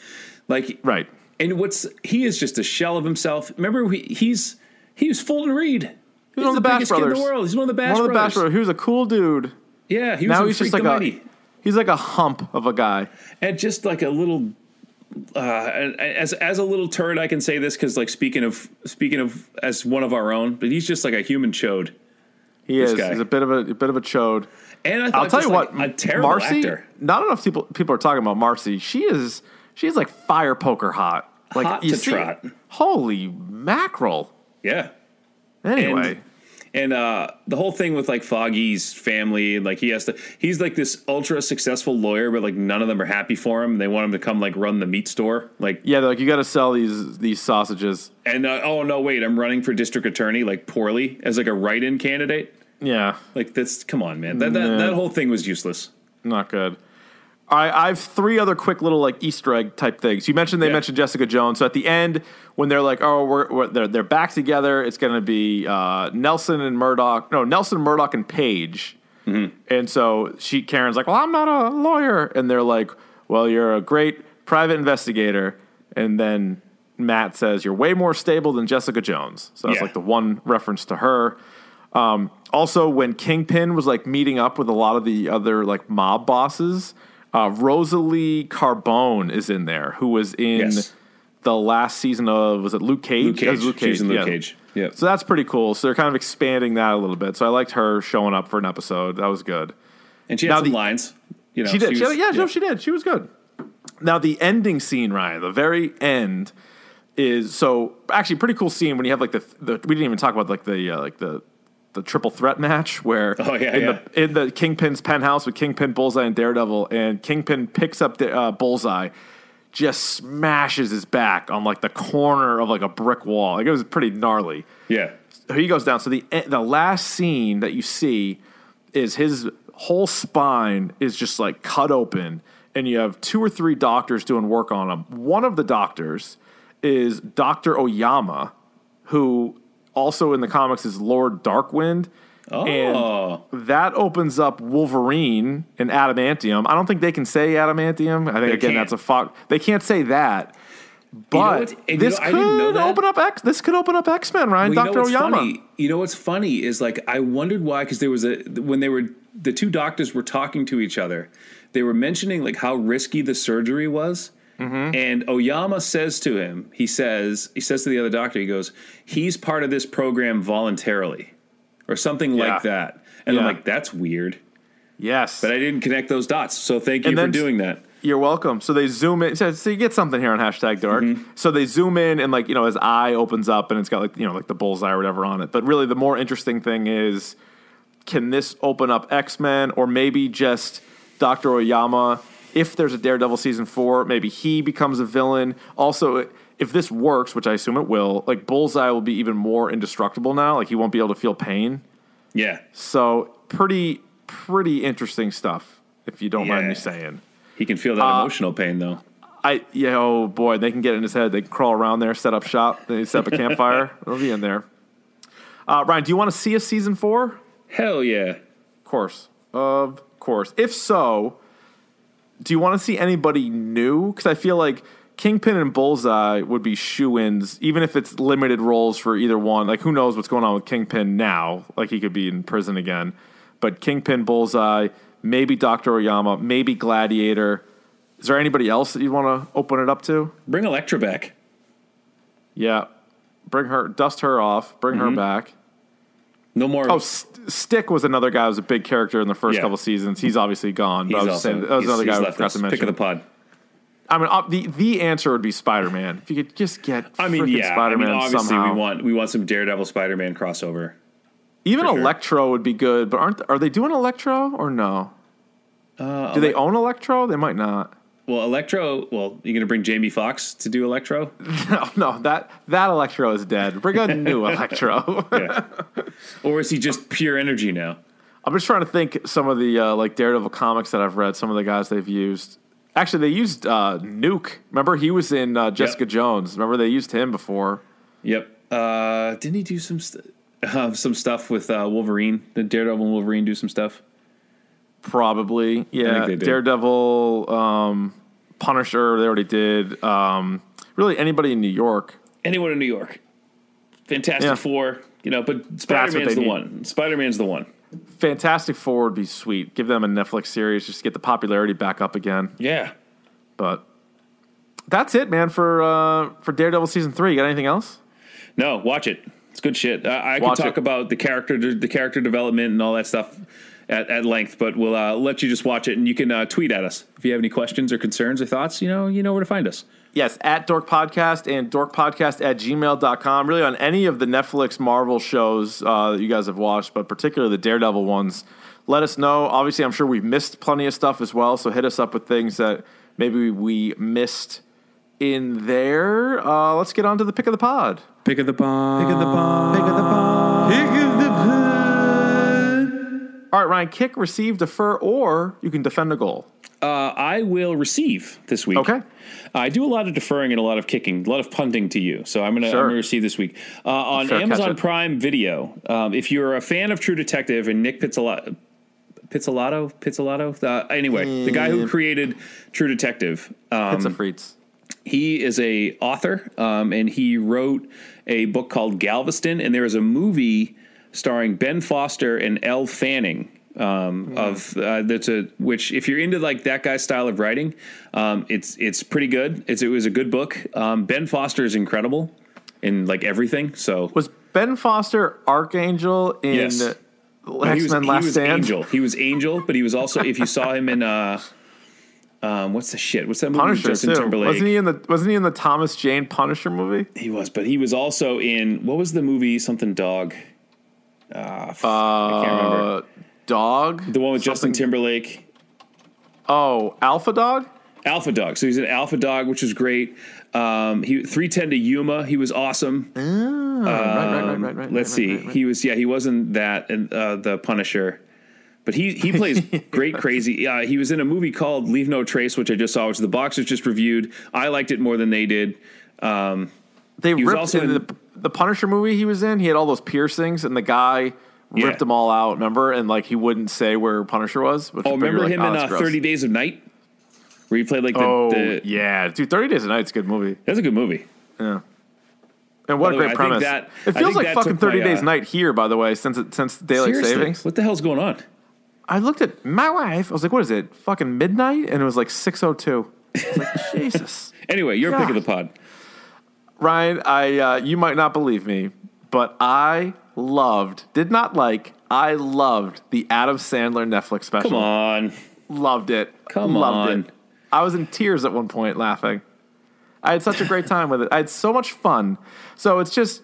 Like Right. And what's he is just a shell of himself. Remember, he, he's he was Fulton Reed. He's He's one of the, Bash biggest kid Brothers. in the world. He's one of the Bash One of the Brothers. Bash Brothers. He was a cool dude. Yeah, he was Now he's just like the a he's like a hump of a guy. and just like a little uh as as a little turd i can say this because like speaking of speaking of as one of our own but he's just like a human chode He is. guy. He's a bit of a, a bit of a chode. And i thought I'll tell you like, what, a terrible Marci. actor Not enough people people are talking about Marci. She is she's like fire poker hot. Like Hot you to see, trot. Holy mackerel! yeah Anyway, and uh the whole thing with like foggy's family like he has to he's like this ultra successful lawyer but like none of them are happy for him they want him to come like run the meat store like yeah, they're like you got to sell these these sausages. and uh, oh no wait i'm running for district attorney like poorly as like a write-in candidate Yeah, like that's come on man that that, that whole thing was useless not good. I, I have three other quick little like Easter egg type things. You mentioned they Yeah. mentioned Jessica Jones. So at the end, when they're like, "Oh, we're, we're they're they're back together," it's going to be uh, Nelson and Murdoch. No, Nelson, Murdoch, and Paige. And so she Karen's like, "Well, I'm not a lawyer," and they're like, "Well, you're a great private investigator." And then Matt says, "You're way more stable than Jessica Jones." So that's Yeah. like the one reference to her. Um, also, when Kingpin was like meeting up with a lot of the other like mob bosses, uh, Rosalie Carbone is in there, who was in Yes. the last season of was it Luke Cage? luke It was cage, she's in luke yeah. cage yeah So that's pretty cool. So they're kind of expanding that a little bit. So I liked her showing up for an episode. That was good. And she Now had some the- lines. You know, She did. She was- yeah, no, she did. She was good. Now the ending scene, Ryan, the very end is so actually pretty cool scene when you have like the the we didn't even talk about like the uh, like the the triple threat match where Oh, yeah, in yeah. the in the Kingpin's penthouse with Kingpin, Bullseye, and Daredevil, and Kingpin picks up the uh, Bullseye, just smashes his back on like the corner of like a brick wall. Like it was pretty gnarly Yeah. so he goes down. So the the last scene that you see is his whole spine is just like cut open, and you have two or three doctors doing work on him. One of the doctors is Doctor Oyama, who also in the comics is Lord Darkwind. Oh. And that opens up Wolverine and Adamantium. I don't think they can say Adamantium. I think again can't. that's a fuck. They can't say that. But you this know, I didn't know could that. open up X. This could open up X Men, Ryan. Well, Doctor Oyama. funny? You know what's funny is like I wondered why because there was a when they were the two doctors were talking to each other, they were mentioning like how risky the surgery was. Mm-hmm. And Oyama says to him, he says, he says to the other doctor, he goes, he's part of this program voluntarily, or something Yeah. like that. And I'm like, that's weird, Yes. but I didn't connect those dots. So thank you And for doing that. You're welcome. So they zoom in. So, so you get something here on hashtag dark. Mm-hmm. So they zoom in and like you know his eye opens up and it's got like you know like the bullseye or whatever on it. But really the more interesting thing is, can this open up X Men or maybe just Doctor Oyama? If there's a Daredevil season four, maybe he becomes a villain. Also, if this works, which I assume it will, like Bullseye will be even more indestructible now. Like he won't be able to feel pain. Yeah, So pretty pretty interesting stuff. If you don't mind me saying. he can feel that Uh, emotional pain though. I yeah, oh boy, they can get in his head. They can crawl around there, set up shop, they set up a campfire. They'll be in there. Uh, Ryan, do you want to see a season four? Hell yeah. Of course, of course. If so, do you want to see anybody new? Because I feel like Kingpin and Bullseye would be shoe-ins, even if it's limited roles for either one. Like, who knows what's going on with Kingpin now? Like, he could be in prison again. But Kingpin, Bullseye, maybe Doctor Oyama, maybe Gladiator. Is there anybody else that you want to open it up to? Bring Elektra back. Yeah, bring her, dust her off, bring Mm-hmm. her back. No more. Oh, St- Stick was another guy who was a big character in the first Yeah. couple seasons. He's obviously gone. he's I was also saying, that was he's- another he's guy who left forgot us. to Pick of the pod. I mean, uh, the the answer would be Spider Man. If you could just get, I mean, yeah. I Spider-Man mean, obviously somehow. we want we want some Daredevil Spider Man crossover. Even sure. Electro would be good, but aren't are they doing Electro or no? Uh, Do they own Electro? They might not. Well, Electro. Well, you gonna bring Jamie Foxx to do Electro? No, no, that that Electro is dead. Bring a new Electro. Yeah. or is he just pure energy now? I'm just trying to think some of the uh, like Daredevil comics that I've read. Some of the guys they've used. Actually, they used uh, Nuke. Remember, he was in uh, Jessica Jones. Remember, they used him before. Yep. Uh, didn't he do some st- uh, some stuff with uh, Wolverine? Did Daredevil and Wolverine do some stuff? Probably, yeah. Daredevil, um, Punisher, they already did. Um, really, anybody in New York. Anyone in New York? Fantastic Yeah. Four. You know, but Spider Man's the need. one. Spider Man's the one. Fantastic Four would be sweet. Give them a Netflix series just to get the popularity back up again. Yeah. But that's it, man. For uh, for Daredevil season three, you got anything else? No, watch it. It's good shit. Uh, I could talk it. about the character, the character development, and all that stuff at, at length, but we'll uh, let you just watch it, and you can uh, tweet at us if you have any questions or concerns or thoughts. You know, you know where to find us. Yes, at Dork Podcast and dorkpodcast at gmail.com. Really, on any of the Netflix Marvel shows uh, that you guys have watched, but particularly the Daredevil ones, let us know. Obviously, I'm sure we've missed plenty of stuff as well, so hit us up with things that maybe we missed in there. Uh, let's get on to the pick of the pod. Pick of the bomb. Pick of the pod. Pick of the pod. Pick of the pod. All right, Ryan, kick, receive, defer, or you can defend a goal. Uh, I will receive this week. Okay. I do a lot of deferring and a lot of kicking, a lot of punting to you. So I'm gonna Sure. I'm gonna receive this week uh, on Fair Amazon. Prime Video. Um, if you're a fan of True Detective and Nic Pizzolatto, Pizzolatto, Pizzolatto. Uh, anyway, the guy who created True Detective. Um, Pizza Frites. he is a author um, and he wrote a book called Galveston and there is a movie starring Ben Foster and Elle Fanning um, of uh, that's a which if you're into like that guy's style of writing um, it's it's pretty good it's it was a good book um, Ben Foster is incredible in like everything so Was Ben Foster Archangel in Yes. X he Men he Last was Stand? Angel he was Angel but he was also if you saw him in uh um, what's the shit what's that movie Punisher Justin too. Timberlake Wasn't he in the Wasn't he in the Thomas Jane Punisher movie? He was, but he was also in what was the movie? Something dog. F- I can't remember. Uh, Dog. The one with Justin Timberlake, Oh, Alpha Dog. Alpha Dog. So he's an Alpha Dog, which was great. Um, he three ten to Yuma. He was awesome. right, right, right, right, right. Let's right, see. right, right. He was yeah. He wasn't that and uh, the Punisher, but he he plays great crazy. Uh, he was in a movie called Leave No Trace, which I just saw, which the boxers just reviewed. I liked it more than they did. Um, They was ripped also in in- the the Punisher movie he was in. He had all those piercings, and the guy Yeah. ripped them all out. Remember? And like he wouldn't say where Punisher was. Which oh, but you're remember like, him oh, in uh. Thirty Days of Night, where he played like the, Oh the yeah, dude. Thirty Days a Night's a good movie. That's a good movie. Yeah. And what By a way, great I premise! that- it feels like fucking Thirty my, Days uh, Night here, by the way, since it, since daylight Seriously, savings. what the hell's going on? I looked at my wife. I was like, "What is it? Fucking midnight?" And it was like six oh two. Like Jesus, Anyway, your pick of the pod. Ryan. I uh, you might not believe me, but I loved, did not like, I loved the Adam Sandler Netflix special. Come on, Loved it. Come loved on. It. I was in tears at one point laughing. I had such a great time with it. I had so much fun. So it's just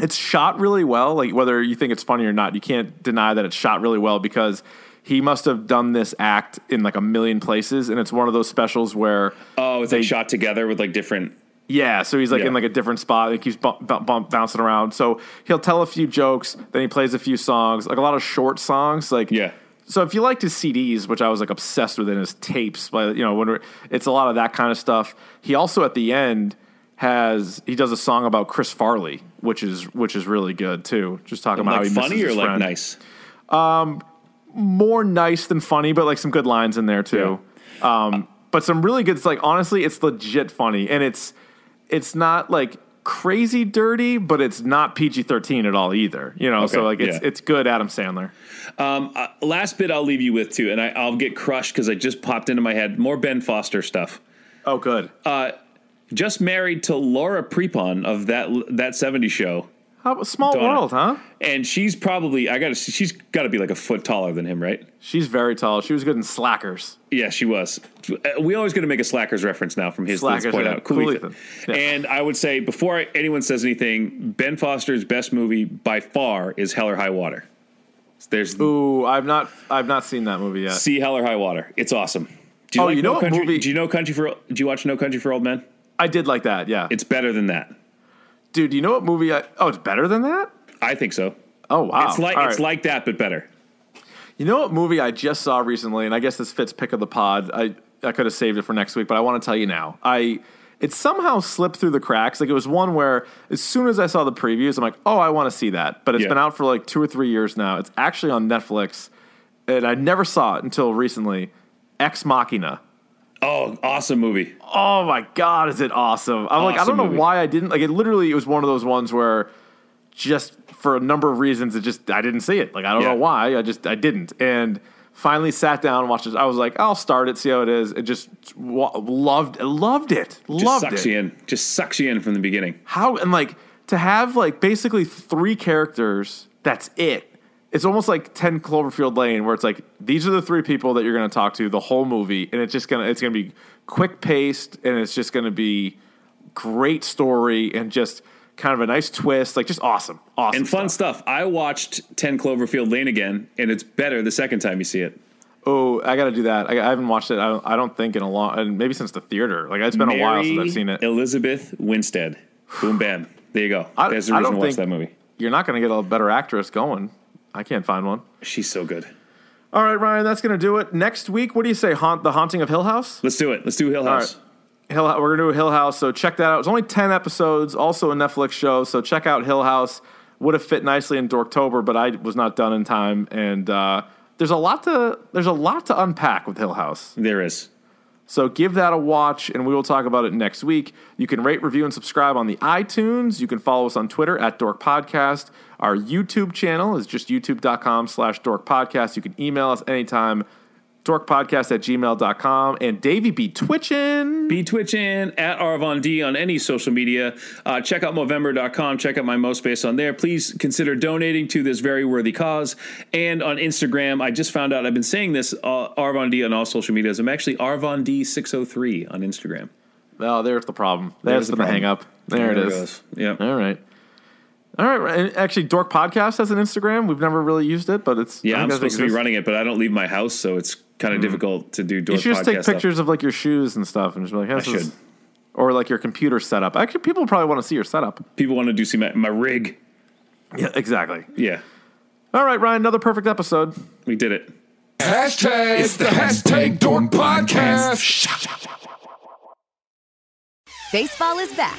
it's shot really well. Like whether you think it's funny or not, you can't deny that it's shot really well because he must have done this act in like a million places, and it's one of those specials where oh, it's They- like shot together with like different. Yeah, so he's like Yeah. in like a different spot. He keeps bump, bump, bump, bouncing around. So he'll tell a few jokes, then he plays a few songs, like a lot of short songs. Like Yeah. So if you liked his CDs, which I was like obsessed with in his tapes, but you know when it's a lot of that kind of stuff. He also at the end has he does a song about Chris Farley, which is which is really good too. Just talking about how Like he misses funny or his like nice? more nice than funny, but like some good lines in there too. Um, but some really good. It's like honestly, it's legit funny, and it's it's not like crazy dirty, but it's not PG thirteen at all either. You know, so like it's yeah. it's good. Adam Sandler. Um, uh, last bit I'll leave you with too, and I, I'll get crushed because I just popped into my head more Ben Foster stuff. Oh, good. Just married to Laura Prepon of that that seventy show. How small Donna. world, huh? And she's probably I got to she's got to be like a foot taller than him, right? She's very tall. She was good in Slackers. Yeah, she was. Uh, we always got to make a Slackers reference now from his Slackers, point yeah. out. Cool, Cool Ethan. Ethan. Yeah. And I would say before anyone says anything, Ben Foster's best movie by far is Hell or High Water. There's Ooh, I've not I've not seen that movie yet. see Hell or High Water. It's awesome. Do Oh, like you know no what country, movie- Do you know Country for? Do you watch No Country for Old Men? I did like that, yeah. It's better than that. Dude, do you know what movie I Oh, it's better than that? I think so. Oh wow. It's like All it's right. like that, but better. You know what movie I just saw recently, and I guess this fits pick of the pod. I I could have saved it for next week, but I want to tell you now. I it somehow slipped through the cracks. Like it was one where as soon as I saw the previews, I'm like, oh, I want to see that. But it's Yeah. been out for like two or three years now. It's actually on Netflix, and I never saw it until recently. Ex Machina. Oh, awesome movie. Oh my god, is it awesome? I'm like, I don't know movie. why I didn't like it. Literally, it was one of those ones where just for a number of reasons, it just I didn't see it. Like I don't Yeah. know why. I just I didn't. And finally sat down and watched it. I was like, I'll start it, see how it is. It just loved loved it. Just loved sucks it. you in. Just sucks you in from the beginning. How and like to have like basically three characters. That's it. It's almost like Ten Cloverfield Lane, where it's like these are the three people that you're going to talk to the whole movie, and it's just gonna it's gonna be quick paced, and it's just gonna be great story and just kind of a nice twist, like just awesome, awesome And fun stuff. stuff. I watched 10 Cloverfield Lane again, and it's better the second time you see it. Oh, I got to do that. I, I haven't watched it. I don't, I don't think in a long, and maybe since the theater. Like it's been a while since I've seen it. Elizabeth Winstead. Boom, bam. There you go. I- There's the I reason to watch that movie. You're not going to get a better actress going. I can't find one. She's so good. All right, Ryan, that's going to do it. Next week, what do you say? Haunt the Haunting of Hill House. Let's do it. Let's do Hill House. right. Hill, House, we're gonna do a Hill House, so check that out. It's only ten episodes, also a Netflix show. So check out Hill House. Would have fit nicely in Dorktober, but I was not done in time. And uh, there's a lot to there's a lot to unpack with Hill House. There is. So give that a watch, and we will talk about it next week. You can rate, review, and subscribe on the iTunes. You can follow us on Twitter at Dork Podcast. Our YouTube channel is just youtube.com slash dork podcast. You can email us anytime, dorkpodcast at gmail.com. And Davey be twitching. Be twitching at Arvon D on any social media. Uh, check out Movember.com. Check out my MoSpace on there. Please consider donating to this very worthy cause. And on Instagram, I just found out I've been saying this uh, Arvon D on all social medias. I'm actually Arvon D603 on Instagram. Oh, there's the problem. There's, There's the the, hang up. There, it is. Yeah. All right. All right. And actually, Dork Podcast has an Instagram. We've never really used it, but it's Yeah, I I'm think that supposed to be running it, but I don't leave my house, so it's kind of mm-hmm. difficult to do door You should just take podcast stuff. pictures of like your shoes and stuff, and just be like, this I is- should. or like your computer setup. Actually, people probably want to see your setup. People want to do see my, my rig. Yeah, exactly. Yeah, All right, Ryan. Another perfect episode. we did it. Hashtag, it's the hashtag Dork Podcast. Baseball is back,